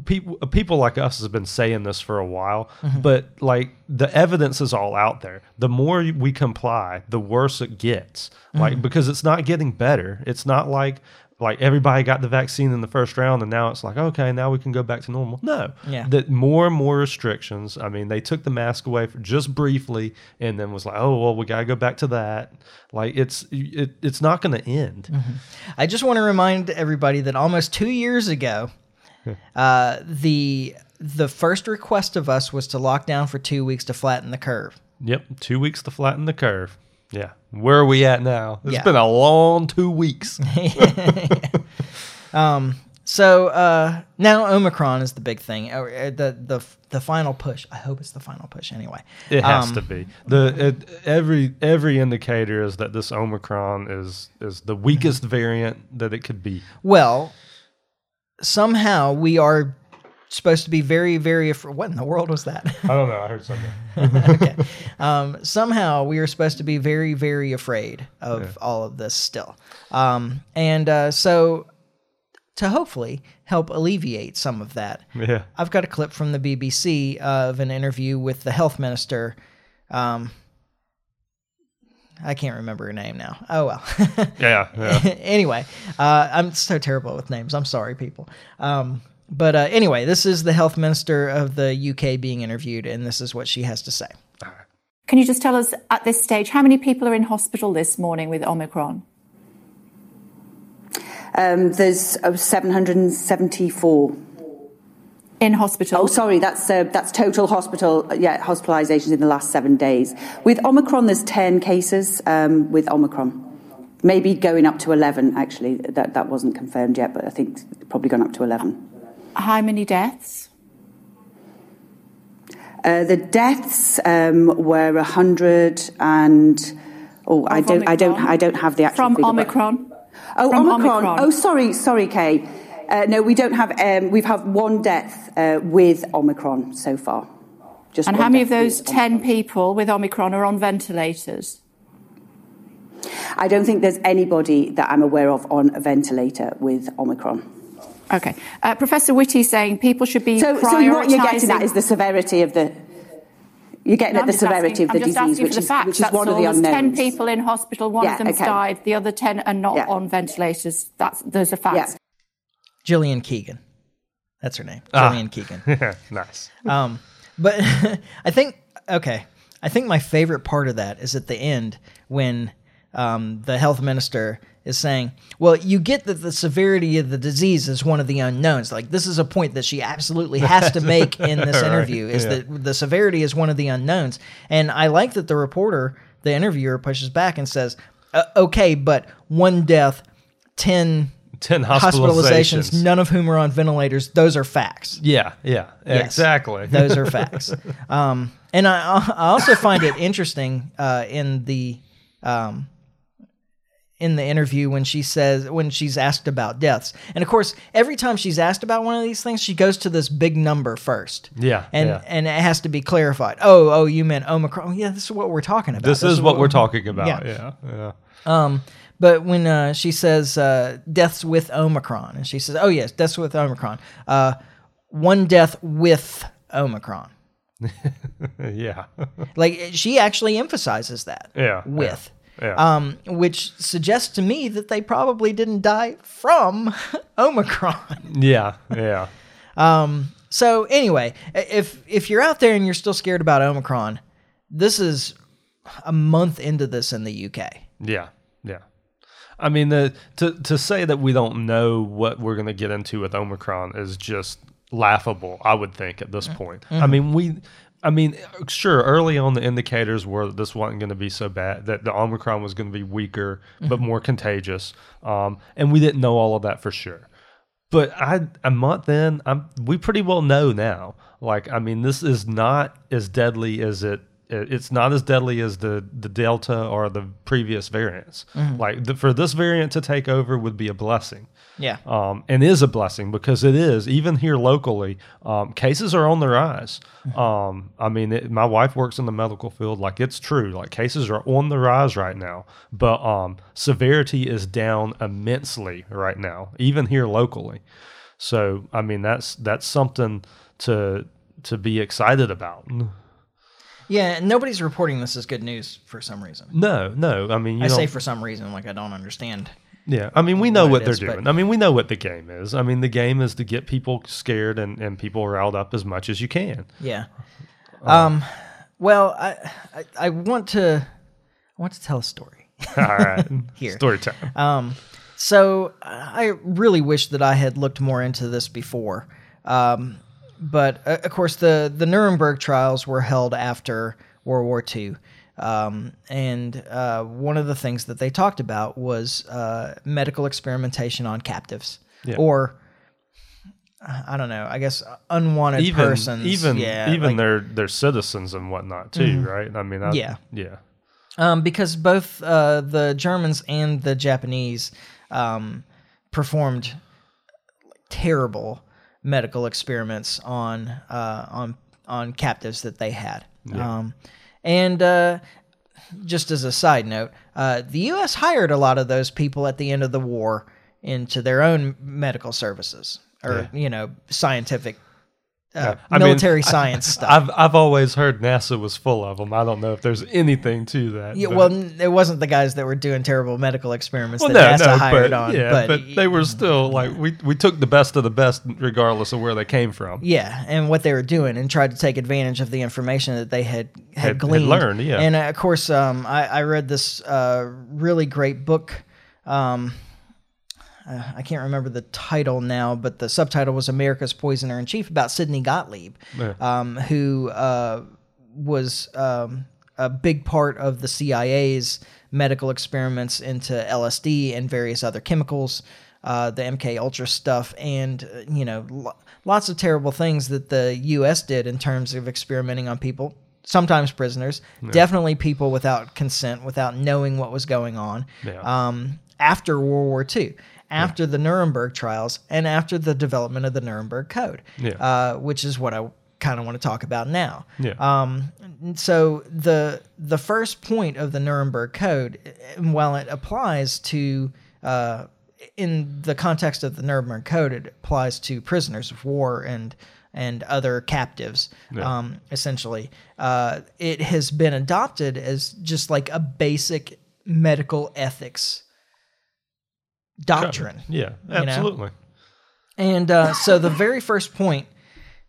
people uh, people like us have been saying this for a while, mm-hmm. but like the evidence is all out there. The more we comply, the worse it gets. Like mm-hmm. because it's not getting better. It's not like like everybody got the vaccine in the first round and now it's like okay now we can go back to normal no Yeah. that more and more restrictions i mean they took the mask away for just briefly and then was like oh well we got to go back to that like it's it, it's not going to end mm-hmm. I just want to remind everybody that almost two years ago, uh, the the first request of us was to lock down for two weeks to flatten the curve. yep two weeks to flatten the curve yeah where are we at now It's Yeah. been a long two weeks Um, So uh, now Omicron is the big thing, or uh, the the the final push. I hope it's the final push anyway. it has Um, to be the it, every every indicator is that this omicron is is the weakest variant that it could be Well, somehow we are supposed to be very, very afraid. What in the world was that? I don't know. I heard something. okay. Um, somehow we are supposed to be very, very afraid of all of this still. Um, and uh, so to hopefully help alleviate some of that, Yeah. I've got a clip from the BBC of an interview with the health minister. Um, I can't remember her name now. Oh well. Yeah. Yeah. anyway, uh, I'm so terrible with names. I'm sorry, people. Um, but uh, anyway, this is the health minister of the UK being interviewed, and this is what she has to say. Can you just tell us at this stage how many people are in hospital this morning with Omicron? Um, there's uh, 774. In hospital? Oh, sorry, that's uh, that's total hospital, yeah, hospitalizations in the last seven days. With Omicron, there's 10 cases um, with Omicron. Maybe going up to 11, actually. That, that wasn't confirmed yet, but I think probably gone up to 11. How many deaths? Uh, the deaths um, were 100 and. Oh, I don't, I don't, I don't have the actual From figure, but- Omicron? Oh, From Omicron. Omicron. Oh, sorry, sorry, Kay. Uh, no, we don't have. Um, we've had one death uh, with Omicron so far. Just And how many of those 10 people with Omicron are on ventilators? I don't think there's anybody that I'm aware of on a ventilator with Omicron. Okay. Uh, Professor Whitty saying people should be So, so what you're getting at is the severity of the. You're getting No, at the severity asking- of the disease, which the is, which is one of all. the There's unknowns. 10 people in hospital, one Yeah, of them's okay. died, the other 10 are not Yeah. on ventilators. That's, those are facts. Yeah. Gillian Keegan. That's her name. Ah. Keegan. nice. Um, but I think okay. I think my favorite part of that is at the end when um, the health minister is saying, "Well, you get that the severity of the disease is one of the unknowns. Like this is a point that she absolutely has to make in this Right, interview is yeah. that the severity is one of the unknowns." And I like that the reporter, the interviewer, pushes back and says, uh, "Okay, but one death, ten." 10 hospitalizations, hospitalizations. none of whom are on ventilators. Those are facts. Yeah. Yeah. Yes. Exactly. Those are facts. um, and I, I also find it interesting uh, in the um, in the interview when she says when she's asked about deaths, and of course, every time she's asked about one of these things, she goes to this big number first. Yeah, and yeah. and it has to be clarified. Oh, oh, you meant Omicron? Yeah, this is what we're talking about. this is what we're talking about. Yeah. Yeah. Yeah. Um, but when uh, she says uh, deaths with Omicron, and she says, "Oh yes, deaths with Omicron," uh, one death with Omicron. Yeah. Like she actually emphasizes that. Yeah, With. yeah, Um, which suggests to me that they probably didn't die from Omicron. yeah. Yeah. Um, so anyway, if if you're out there and you're still scared about Omicron, this is a month into this in the UK. Yeah, yeah. I mean, the to to say that we don't know what we're going to get into with Omicron is just laughable. I would think at this mm. point. I mm-hmm. mean, we. I mean, sure. Early on, the indicators were that this wasn't going to be so bad. That the Omicron was going to be weaker but mm-hmm. more contagious, um, and we didn't know all of that for sure. But I a month in, I'm we pretty well know now. Like, I mean, this is not as deadly as it. It's not as deadly as the the Delta or the previous variants. Like, the, for this variant to take over would be a blessing. Yeah. Um, and is a blessing because it is even here locally. Um, cases are on the rise. Um, I mean, it, my wife works in the medical field. Like it's true. Like cases are on the rise right now, but um, severity is down immensely right now, even here locally. So I mean, that's that's something to to be excited about. Yeah, and nobody's reporting this as good news for some reason. No, no. I mean, you I say for some reason, like I don't understand. Yeah, I mean, we know what what they're is, doing. I mean, we know what the game is. I mean, the game is to get people scared and, and people riled up as much as you can. Yeah. Um. Well, I, I I want to I want to tell a story. All right, Here. story time. Um. So I really wish that I had looked more into this before. Um. But uh, of course, the the Nuremberg trials were held after World War II. Um, and uh, one of the things that they talked about was uh, medical experimentation on captives, Yeah. or I don't know. I guess unwanted even persons. even yeah, even like- their their citizens and whatnot too, right? I mean, I, Yeah. yeah, um, because both uh, the Germans and the Japanese um, performed terrible medical experiments on uh, on on captives that they had. Um, and uh, just as a side note, uh, the U.S. hired a lot of those people at the end of the war into their own medical services or you know scientific. Uh, I mean, military I- science stuff. I've I've always heard NASA was full of them. I don't know if there's anything to that. Yeah, but- well, it wasn't the guys that were doing terrible medical experiments Well, that no, NASA no, hired but, on. yeah, but, but, they were still like we we took the best of the best regardless of where they came from. yeah, and what they were doing, and tried to take advantage of the information that they had had, Had- had gleaned, learned, yeah. And uh, of course, um, I, I read this uh, really great book. Um, uh, I can't remember the title now, but the subtitle was "America's Poisoner in Chief" about Sidney Gottlieb, um, who uh, was um, a big part of the CIA's medical experiments into LSD and various other chemicals, uh, the MK Ultra stuff, and uh, you know, lo- lots of terrible things that the U.S. did in terms of experimenting on people. Sometimes prisoners, definitely people without consent, without knowing what was going on. Yeah. Um, after World War II, after the Nuremberg trials, and after the development of the Nuremberg Code, Yeah. uh, which is what I kind of want to talk about now. Yeah. Um, so the the first point of the Nuremberg Code, while it applies to uh, in the context of the Nuremberg Code, it applies to prisoners of war and and other captives. yeah. Um, essentially, uh, it has been adopted as just like a basic medical ethics doctrine. Yeah, know? absolutely. And uh, so the very first point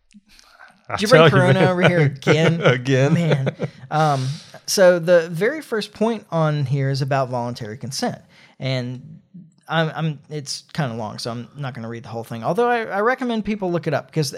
did you bring Corona man. over here again? Again. Man. Um, so the very first point on here is about voluntary consent. And I'm, I'm it's kind of long, so I'm not going to read the whole thing. Although I, I recommend people look it up because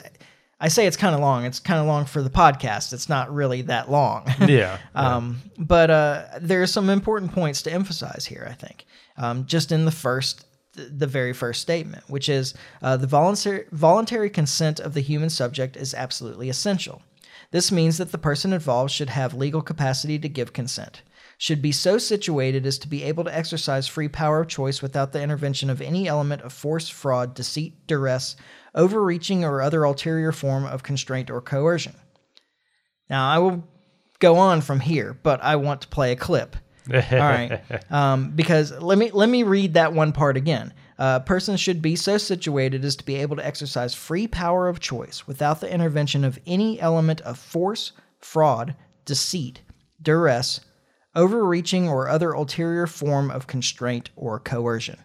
I say it's kind of long. It's kind of long for the podcast. It's not really that long. Yeah. Um, but uh, there are some important points to emphasize here, I think, um, just in the first, the very first statement, which is uh, the voluntary, voluntary consent of the human subject is absolutely essential. This means that the person involved should have legal capacity to give consent, should be so situated as to be able to exercise free power of choice without the intervention of any element of force, fraud, deceit, duress, overreaching, or other ulterior form of constraint or coercion. Now, I will go on from here, but I want to play a clip. All right, um, because let me let me read that one part again. A person should be so situated as to be able to exercise free power of choice without the intervention of any element of force, fraud, deceit, duress, overreaching, or other ulterior form of constraint or coercion.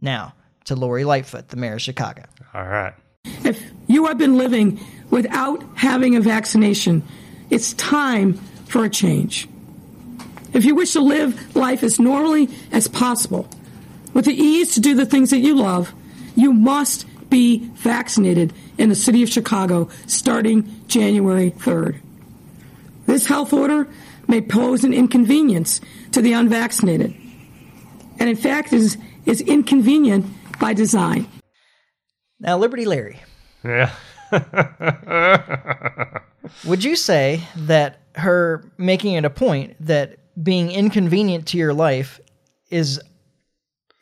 Now to Lori Lightfoot, the mayor of Chicago. All right. If you have been living without having a vaccination, it's time for a change. If you wish to live life as normally as possible, with the ease to do the things that you love, you must be vaccinated in the city of Chicago starting January 3rd. This health order may pose an inconvenience to the unvaccinated, and in fact is, is inconvenient by design. Now, Liberty Larry, Yeah. Would you say that her making it a point that being inconvenient to your life is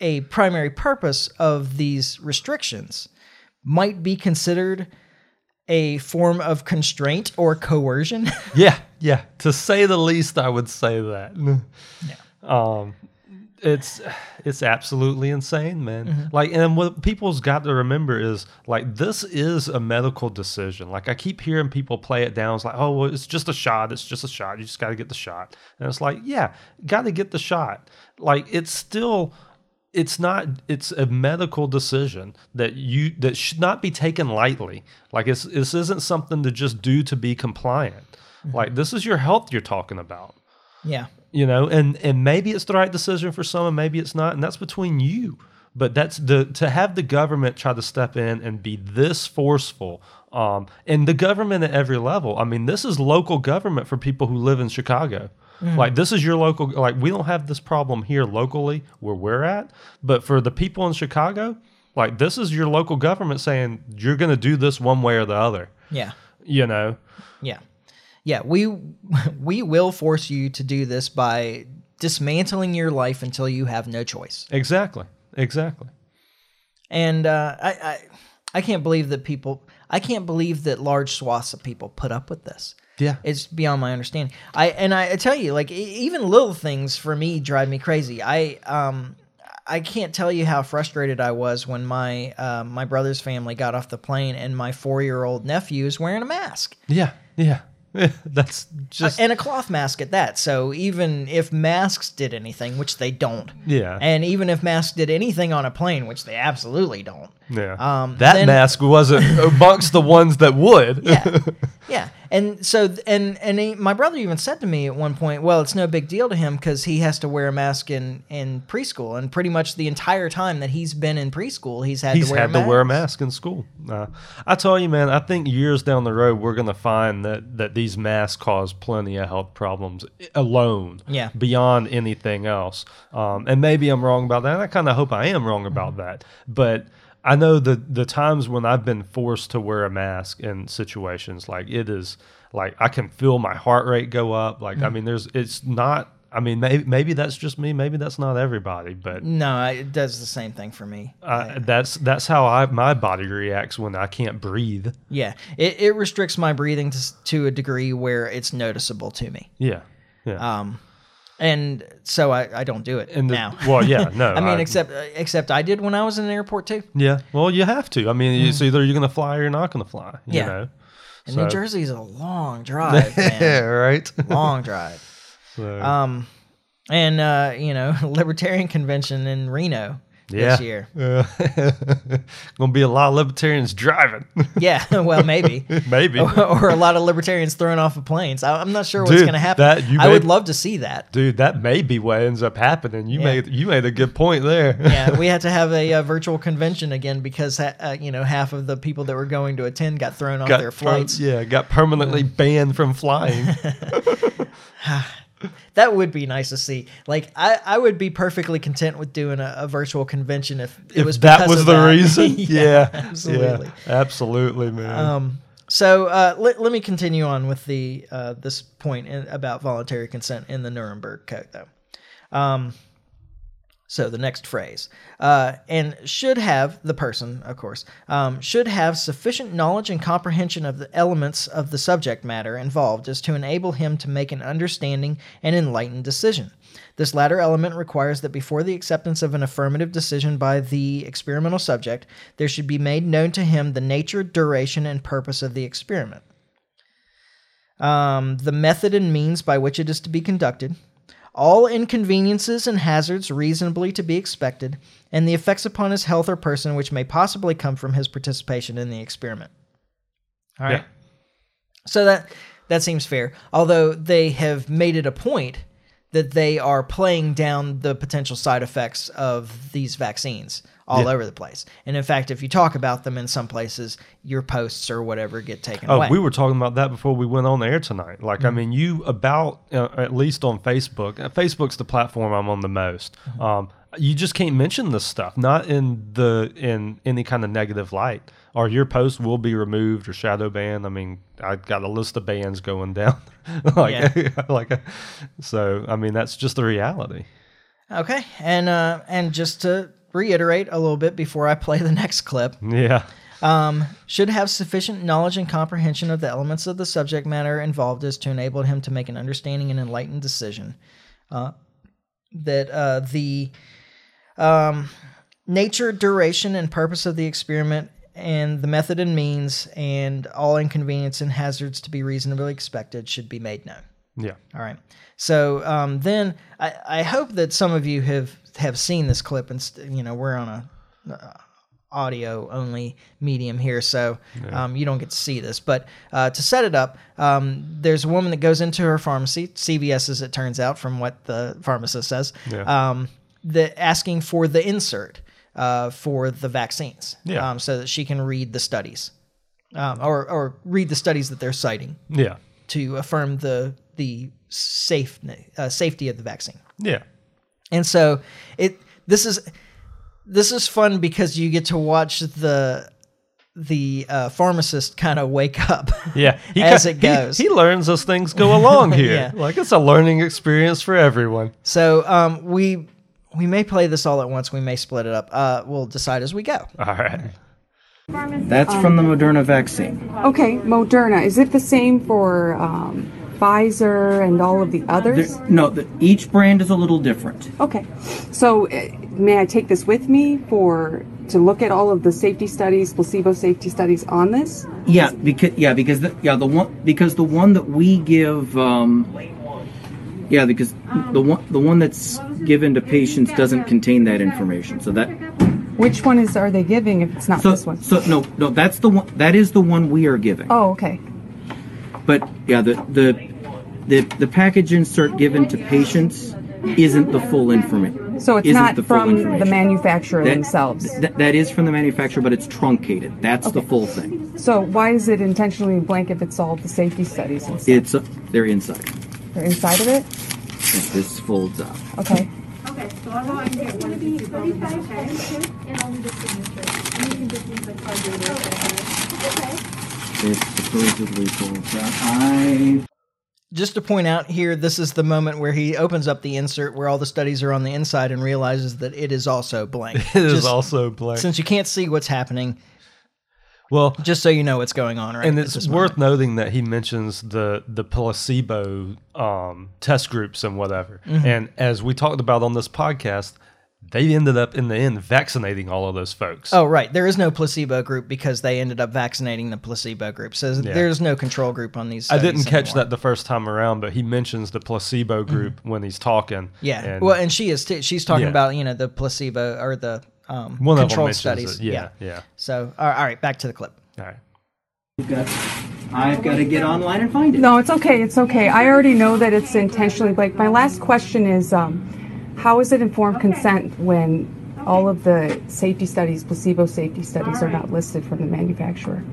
a primary purpose of these restrictions might be considered a form of constraint or coercion? Yeah, yeah. To say the least, I would say that. Um, it's it's absolutely insane, man. Mm-hmm. Like, and what people's got to remember is like this is a medical decision. Like, I keep hearing people play it down. It's like, oh, well, it's just a shot. It's just a shot. You just got to get the shot. And it's like, yeah, got to get the shot. Like, it's still it's not it's a medical decision that you that should not be taken lightly like it's this isn't something to just do to be compliant like this is your health you're talking about yeah. You know and and maybe it's the right decision for some and maybe it's not and that's between you. But that's the to have the government try to step in and be this forceful um and the government at every level. I mean this is local government for people who live in chicago. Like this is your local like we don't have this problem here locally where we're at but for the people in chicago like this is your local government saying you're going to do this one way or the other. Yeah. you know? Yeah. Yeah, we we will force you to do this by dismantling your life until you have no choice. exactly exactly And uh, I, I I can't believe that people. I can't believe that large swaths of people put up with this. Yeah. it's beyond my understanding. I and I, I tell you, like even little things for me drive me crazy. I um. I can't tell you how frustrated I was when my uh, my brother's family got off the plane and my four year old nephew is wearing a mask. Yeah, yeah. That's just and a cloth mask at that. So even if masks did anything, which they don't, Yeah. and even if masks did anything on a plane, which they absolutely don't, yeah. um, that then- mask wasn't amongst the ones that would. yeah, yeah. And so and and he, my brother even said to me at one point, well, it's no big deal to him because he has to wear a mask in in preschool, and pretty much the entire time that he's been in preschool, he's had He's to wear had a to mask. wear a mask in school. Uh, I tell you, man, I think years down the road, we're going to find that, that these masks cause plenty of health problems alone, Yeah. beyond anything else. Um, and maybe I'm wrong about that. And I kind of hope I am wrong about that. But I know the the times when I've been forced to wear a mask in situations like it is like I can feel my heart rate go up. Like I mean, there's it's not. I mean, maybe maybe that's just me. Maybe that's not everybody, but No, it does the same thing for me. uh, that's that's how I my body reacts when I can't breathe. Yeah, it, it restricts my breathing to, to a degree where it's noticeable to me. Yeah, yeah. Um, and so I, I don't do it And the- now. well, yeah, no, I mean, I- except except I did when I was in an airport too. yeah. Well, you have to. I mean, it's either you're going to fly or you're not going to fly. You Yeah. know. And So- New Jersey's a long drive, man. Yeah. Right. long drive. So, Um, and uh, you know, Libertarian Convention in Reno yeah. this year. going to be a lot of libertarians driving. Yeah, well, maybe. Maybe. or, or a lot of libertarians thrown off of planes. I, I'm not sure what's Dude, to happen. that- you I would love to see that. Dude, that may be what ends up happening. You Yeah. made you made a good point there. yeah, we had to have a, uh virtual convention again because uh, you know half of the people that were going to attend got thrown off got their per- flights. yeah, got permanently banned from flying. That would be nice to see. Like I, I would be perfectly content with doing a, a virtual convention if it if was that was the that. reason. yeah, absolutely. Yeah, absolutely, man. Um, so uh, let, let me continue on with the uh, this point in, about voluntary consent in the Nuremberg Code, though. Um, so the next phrase, uh, and should have the person, of course, um, should have sufficient knowledge and comprehension of the elements of the subject matter involved as to enable him to make an understanding and enlightened decision. This latter element requires that before the acceptance of an affirmative decision by the experimental subject, there should be made known to him the nature, duration, and purpose of the experiment, um, the method and means by which it is to be conducted, all inconveniences and hazards reasonably to be expected, and the effects upon his health or person which may possibly come from his participation in the experiment. All right. Yeah. So that that seems fair. Although they have made it a point that they are playing down the potential side effects of these vaccines all Yeah. over the place. And in fact, if you talk about them in some places, your posts or whatever get taken away. Oh, away. we were talking about that before we went on the air tonight. Like, Mm-hmm. I mean, you about uh, at least on Facebook. uh, Facebook's the platform I'm on the most. Mm-hmm. Um, you just can't mention this stuff, not in the in any kind of negative light, or your post will be removed or shadow banned. I mean, I got a list of bans going down, like like, so. I mean, that's just the reality. Okay, and uh, and just to reiterate a little bit before I play the next clip, Yeah, um, should have sufficient knowledge and comprehension of the elements of the subject matter involved as to enable him to make an understanding and enlightened decision. Uh, that uh, the um, nature, duration, and purpose of the experiment, and the method and means, and all inconvenience and hazards to be reasonably expected should be made known. yeah. All right. So um, then I, I hope that some of you have have seen this clip, and st- you know we're on a uh, audio only medium here, so um, you don't get to see this. But uh, to set it up, um, there's a woman that goes into her pharmacy, CVS as it turns out, from what the pharmacist says, Yeah. um, the asking for the insert uh, for the vaccines, Yeah. um, so that she can read the studies, um, or or read the studies that they're citing Yeah, to affirm the the safe uh, safety of the vaccine. yeah, And so it this is this is fun because you get to watch the the uh, pharmacist kind of wake up yeah. as ki- it goes. he, he learns as things go along here. Yeah. Like it's a learning experience for everyone. so um, we we may play this all at once. We may split it up. Uh, we'll decide as we go. All right. That's from the Moderna vaccine. Okay, Moderna. Is it the same for um, Pfizer and all of the others? There- no, the, each brand is a little different. Okay, so uh, may I take this with me for to look at all of the safety studies, placebo safety studies on this? Yeah, because yeah, because the, yeah the one because the one that we give um, yeah because the one the one that's given to patients doesn't contain that information. So that Which one is are they giving if it's not so this one? so no no that's the one that is the one we are giving. Oh, okay. But yeah, the the the the package insert given to patients isn't the full information. So it's the from the manufacturer themselves. th- that is from the manufacturer, but it's truncated. That's the full thing. So why is it intentionally blank if it's all the safety studies and stuff? It's uh, they're inside. They're inside of it? If this folds up. Okay. Okay, so I'll go and get one of these 35 pens and I'll signature. And you can just use the card reader. Okay. This supposedly folds up. I Just to point out here, this is the moment where he opens up the insert where all the studies are on the inside and realizes that it is also blank. It is Just- also blank. Since you can't see what's happening, well, just so you know what's going on, right? and it's worth noting that he mentions the the placebo um, test groups and whatever. Mhm. And as we talked about on this podcast, they ended up in the end vaccinating all of those folks. Oh, right. There is no placebo group because they ended up vaccinating the placebo group. So Yeah. there's no control group on these. I didn't catch anymore. that the first time around, but he mentions the placebo group when he's talking. Yeah. and- well, and she is. T- she's talking Yeah. about you know the placebo or the um, One of them controlled studies. it. Yeah, yeah. So all right, all right, back to the clip. All right. I've got, I've got to get online and find it. No, it's okay. It's okay. I already know that it's intentionally blank. My last question is um, how is it informed consent when all of the safety studies, placebo safety studies, are not listed from the manufacturer?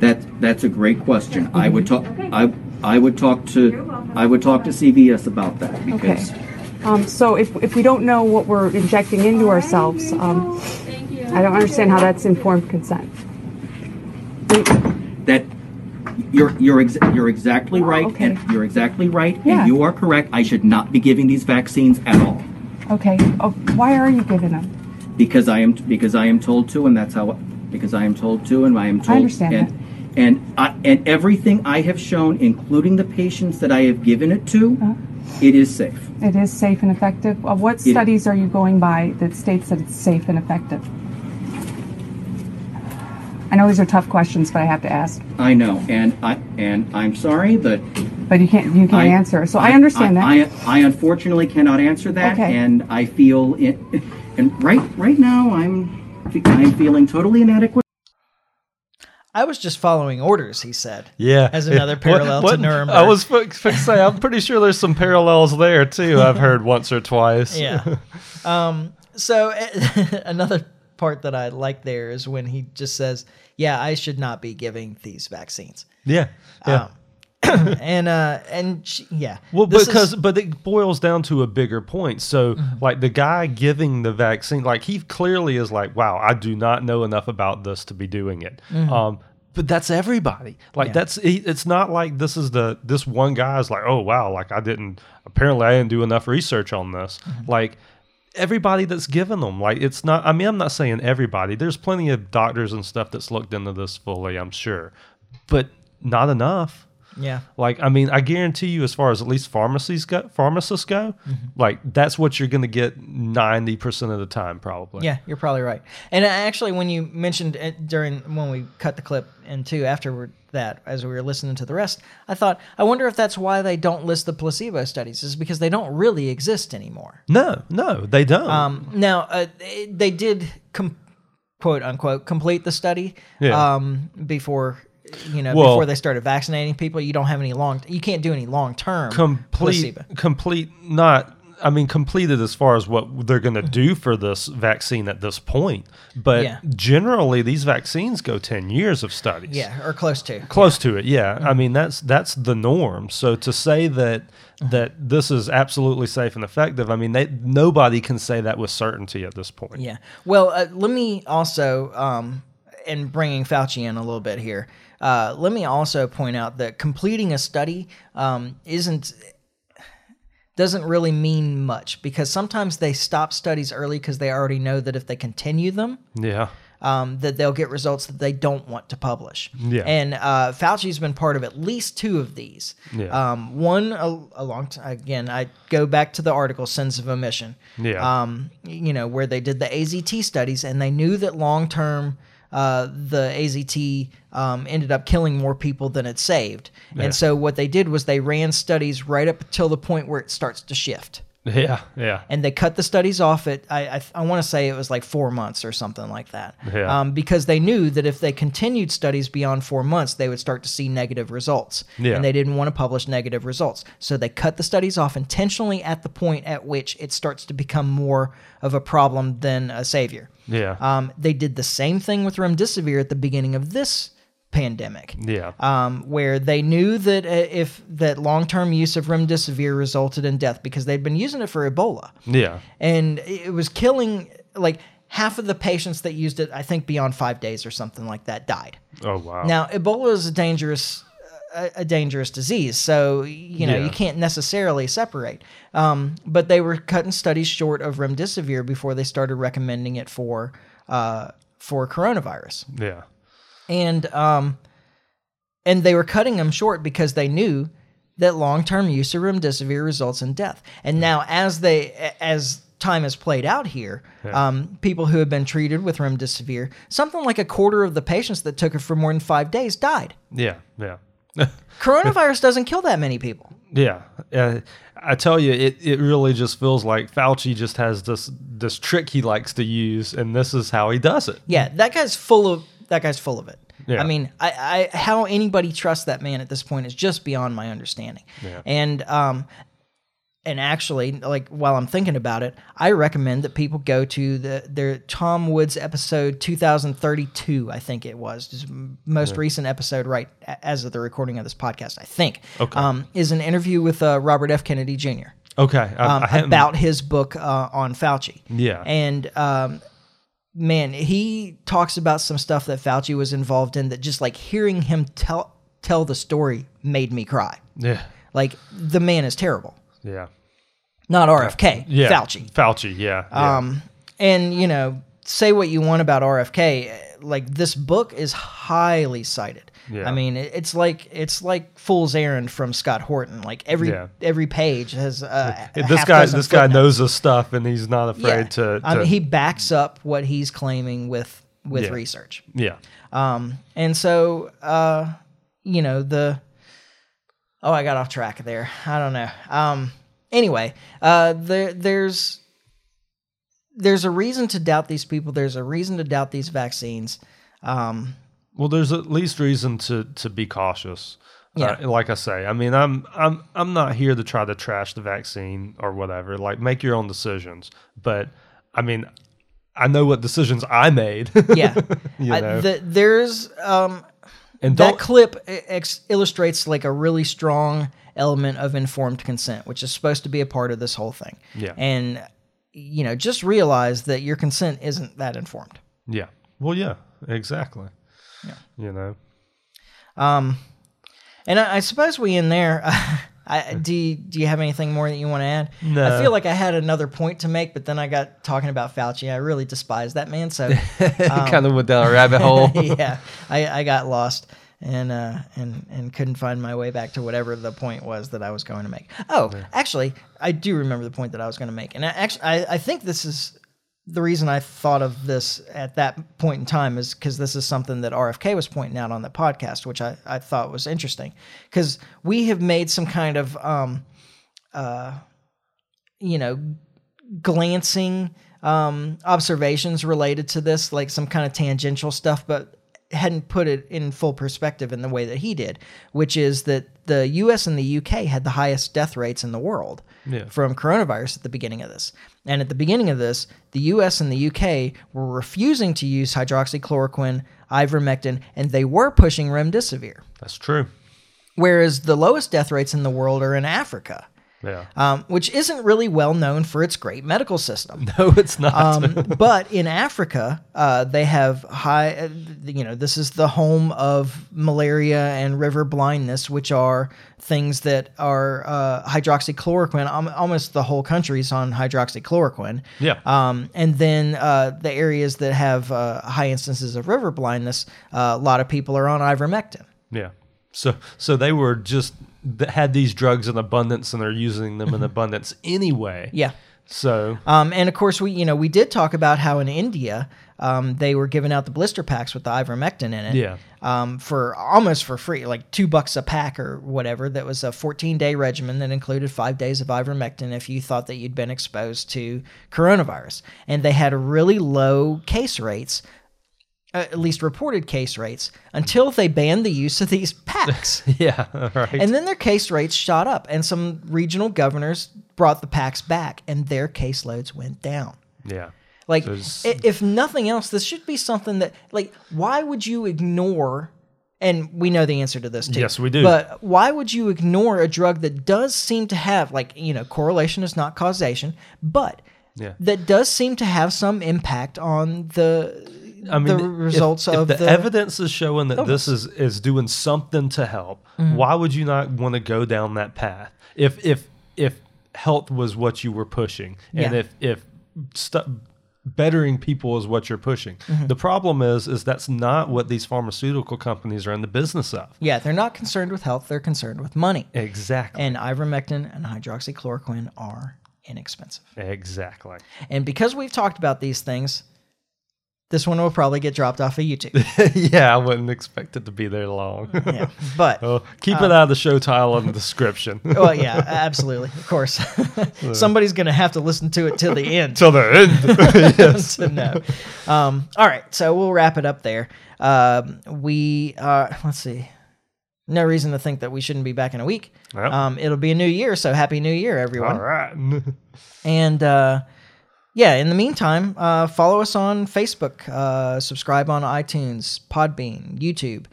That that's a great question. I would talk. I I would talk to I would talk to CVS about that Okay. Um, so if, if we don't know what we're injecting into ourselves, um, I don't understand how that's informed consent. that you're you're ex- you're exactly right. And you're exactly right. Yeah. And you are correct. I should not be giving these vaccines at all Okay. Oh, why are you giving them? because I am because I am told to, and that's how because I am told to, and I am told. I understand and, And I, and everything I have shown, including the patients that I have given it to, Uh-huh. it is safe. It is safe and effective. Uh, what It- studies are you going by that states that it's safe and effective? I know these are tough questions, but I have to ask. I know, and I and I'm sorry, but But you can't you can't I- answer. So I, understand that. I, I unfortunately cannot answer that, Okay. and I feel it. And right right now, I'm I'm feeling totally inadequate. I was just following orders, he said. Yeah, As another parallel what- to Nuremberg. I was say I'm pretty sure there's some parallels there too. I've heard once or twice. yeah. Um, so another part that I like there is when he just says, "Yeah, I should not be giving these vaccines." yeah, yeah. Um, and uh, and she, yeah. Well, This because is- but it boils down to a bigger point. So, Mm-hmm. like the guy giving the vaccine, like he clearly is like, "Wow, I do not know enough about this to be doing it." Mhm. Um, but that's everybody. Like Yeah. that's it's not like this is the this one guy is like, "Oh wow, like I didn't apparently I didn't do enough research on this." Mm-hmm. Like everybody that's given them like it's not i mean i'm not saying everybody there's plenty of doctors and stuff that's looked into this fully i'm sure but not enough Yeah. like, I mean, I guarantee you, as far as at least pharmacies go, pharmacists go, like that's what you're going to get ninety percent of the time, probably. Yeah, you're probably right. And actually, when you mentioned it during when we cut the clip in two after that, as we were listening to the rest, I thought, I wonder if that's why they don't list the placebo studies, is because they don't really exist anymore. No, no, they don't. Um, now uh, they, they did com- quote unquote complete the study Yeah. um, before you know Well- before they started vaccinating people. You don't have any long. You can't do any long term complete, placebo. complete, not. I mean, completed as far as what they're going to do for this vaccine at this point. But Yeah. generally, these vaccines go ten years of studies. Yeah, or close to. close to it yeah i mean that's that's the norm so to say that that this is absolutely safe and effective i mean they nobody can say that with certainty at this point Yeah. Well, uh, let me also, um, and bringing Fauci in a little bit here, uh, let me also point out that completing a study um, isn't doesn't really mean much because sometimes they stop studies early because they already know that if they continue them, yeah um, that they'll get results that they don't want to publish. Yeah. And uh, Fauci's been part of at least two of these. Yeah. Um, one a, a long time again. I go back to the article "Sins of Omission." Yeah. Um, you know where they did the AZT studies, and they knew that long term. Uh, the AZT um, ended up killing more people than it saved. Yeah. And so what they did was they ran studies right up until the point where it starts to shift. Yeah, yeah. And they cut the studies off at I I, I want to say it was like four months or something like that. Yeah. Um, because they knew that if they continued studies beyond four months, they would start to see negative results. Yeah. And they didn't want to publish negative results, so they cut the studies off intentionally at the point at which it starts to become more of a problem than a savior. Yeah. Um, they did the same thing with remdesivir at the beginning of this pandemic Yeah. um, where they knew that uh, if that long-term use of remdesivir resulted in death because they'd been using it for Ebola, Yeah. and it was killing like half of the patients that used it. I think beyond five days or something like that died. Oh wow. Now Ebola is a dangerous. A, a dangerous disease, so you know Yeah. you can't necessarily separate. Um, but they were cutting studies short of remdesivir before they started recommending it for uh, for coronavirus yeah. and um, and they were cutting them short because they knew that long-term use of remdesivir results in death. And now, as they as time has played out here, Yeah. um, people who have been treated with remdesivir, something like a quarter of the patients that took it for more than five days died. Yeah. Yeah. Coronavirus doesn't kill that many people. Yeah, uh, I tell you, it, it really just feels like Fauci just has this this trick he likes to use, and this is how he does it. Yeah, that guy's full of that guy's full of it. Yeah. I mean, I, I how anybody trusts that man at this point is just beyond my understanding. Yeah. And um and actually, like while I'm thinking about it, I recommend that people go to the their Tom Woods episode 2032. I think it was most Yeah. recent episode, right as of the recording of this podcast. I think. Okay. Um, is an interview with uh, Robert F. Kennedy Jr. Okay, I- um, I about his book uh, on Fauci. Yeah. And um, man, he talks about some stuff that Fauci was involved in that just like hearing him tell tell the story made me cry. Yeah. Like the man is terrible. Yeah. Not RFK, Yeah. Fauci. Fauci. Yeah. yeah. Um, and you know, say what you want about RFK, like this book is highly cited. Yeah. I mean, it's like it's like Fool's Errand from Scott Horton. Like every Yeah. every page has uh, this guy this guy knows his stuff, and he's not afraid Yeah. to. to I mean, he backs up what he's claiming with with Yeah. research. Yeah. Um, and so, uh, you know, the, oh, I got off track there. I don't know. Um, anyway, uh, there, there's, there's a reason to doubt these people. There's a reason to doubt these vaccines. Um, Well, there's at least reason to to be cautious. Yeah. Uh, like I say, I mean, I'm I'm I'm not here to try to trash the vaccine or whatever. Like, make your own decisions. But I mean, I know what decisions I made. yeah. you I- the- there's, um, And that clip ex- illustrates like a really strong element of informed consent, which is supposed to be a part of this whole thing. Yeah. And, you know, just realize that your consent isn't that informed. yeah. Well, yeah. Exactly. Yeah. You know. Um, and I, I suppose we in there. I, do you, do you have anything more that you want to add? No. I feel like I had another point to make, but then I got talking about Fauci. I really despise that man. So um, Kind of went down a rabbit hole. yeah, I, I got lost and uh, and and couldn't find my way back to whatever the point was that I was going to make. Oh, actually, I do remember the point that I was going to make, and I, actually, I, I think this is the reason I thought of this at that point in time is because this is something that RFK was pointing out on the podcast, which I, I thought was interesting. Because we have made some kind of um, uh, you know glancing um, observations related to this, like some kind of tangential stuff, but hadn't put it in full perspective in the way that he did, which is that the US and the UK had the highest death rates in the world Yeah. from coronavirus at the beginning of this. And at the beginning of this, the US and the UK were refusing to use hydroxychloroquine, ivermectin, and they were pushing remdesivir. That's true. Whereas the lowest death rates in the world are in Africa. Yeah. um, which isn't really well known for its great medical system. No, it's not. Um, but in Africa, uh, they have high, uh, you know, this is the home of malaria and river blindness, which are things that are uh, hydroxychloroquine. Um, almost the whole country is on hydroxychloroquine. Yeah. Um, and then uh, the areas that have uh, high instances of river blindness, uh, a lot of people are on ivermectin. Yeah. So so they were just th- had these drugs in abundance and they're using them in abundance anyway. Mm-hmm. Yeah. So Um, and of course, we you know we did talk about how in India um, they were giving out the blister packs with the ivermectin in it. Yeah. Um, for almost for free, like two bucks a pack or whatever. That was a 14 day regimen that included five days of ivermectin if you thought that you'd been exposed to coronavirus. And they had really low case rates. Uh, at least reported case rates until they banned the use of these packs. yeah, right. And then their case rates shot up, and some regional governors brought the packs back, and their caseloads went down. yeah. Like, So if nothing else, this should be something that, like, why would you ignore? And we know the answer to this too. Yes, we do. But why would you ignore a drug that does seem to have, like, you know, correlation is not causation, but Yeah. that does seem to have some impact on the I mean, the if- results if of the, the, evidence is showing that this is is doing something to help. Mhm. Why would you not want to go down that path? If if if health was what you were pushing, and Yeah. if if stu- bettering people is what you're pushing, Mhm. the problem is is that's not what these pharmaceutical companies are in the business of. Yeah, they're not concerned with health; they're concerned with money. Exactly. And ivermectin and hydroxychloroquine are inexpensive. Exactly. And because we've talked about these things, this one will probably get dropped off of YouTube. yeah, I wouldn't expect it to be there long. Yeah, but, Oh, keep it out of the show title and the description. well, yeah, absolutely, of course. Somebody's going to have to listen to it till the end. Till the end. Yes. to know. Um, all right, so we'll wrap it up there. Um, we uh, let's see. No reason to think that we shouldn't be back in a week. Yep. Um, it'll be a new year, so happy New Year, everyone! All right. And uh, yeah, in the meantime, uh, follow us on Facebook, uh, subscribe on iTunes, Podbean, YouTube,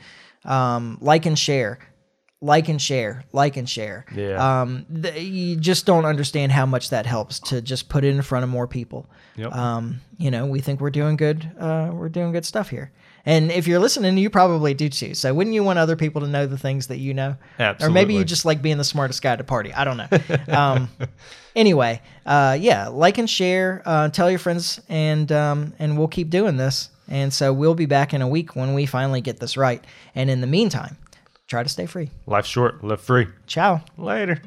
um, like and share. Like and share, like and share. Yeah. Um, th- you just don't understand how much that helps to just put it in front of more people. Yep. Um, you know, we think we're doing good. Uh, we're doing good stuff here. And if you're listening, you probably do too. So wouldn't you want other people to know the things that you know? Absolutely. Or maybe you just like being the smartest guy at a party. I don't know. Um, anyway, uh, yeah, like and share, uh, tell your friends, and um, and we'll keep doing this. And so we'll be back in a week when we finally get this right. And in the meantime, try to stay free. Life short, live free. Ciao. Later.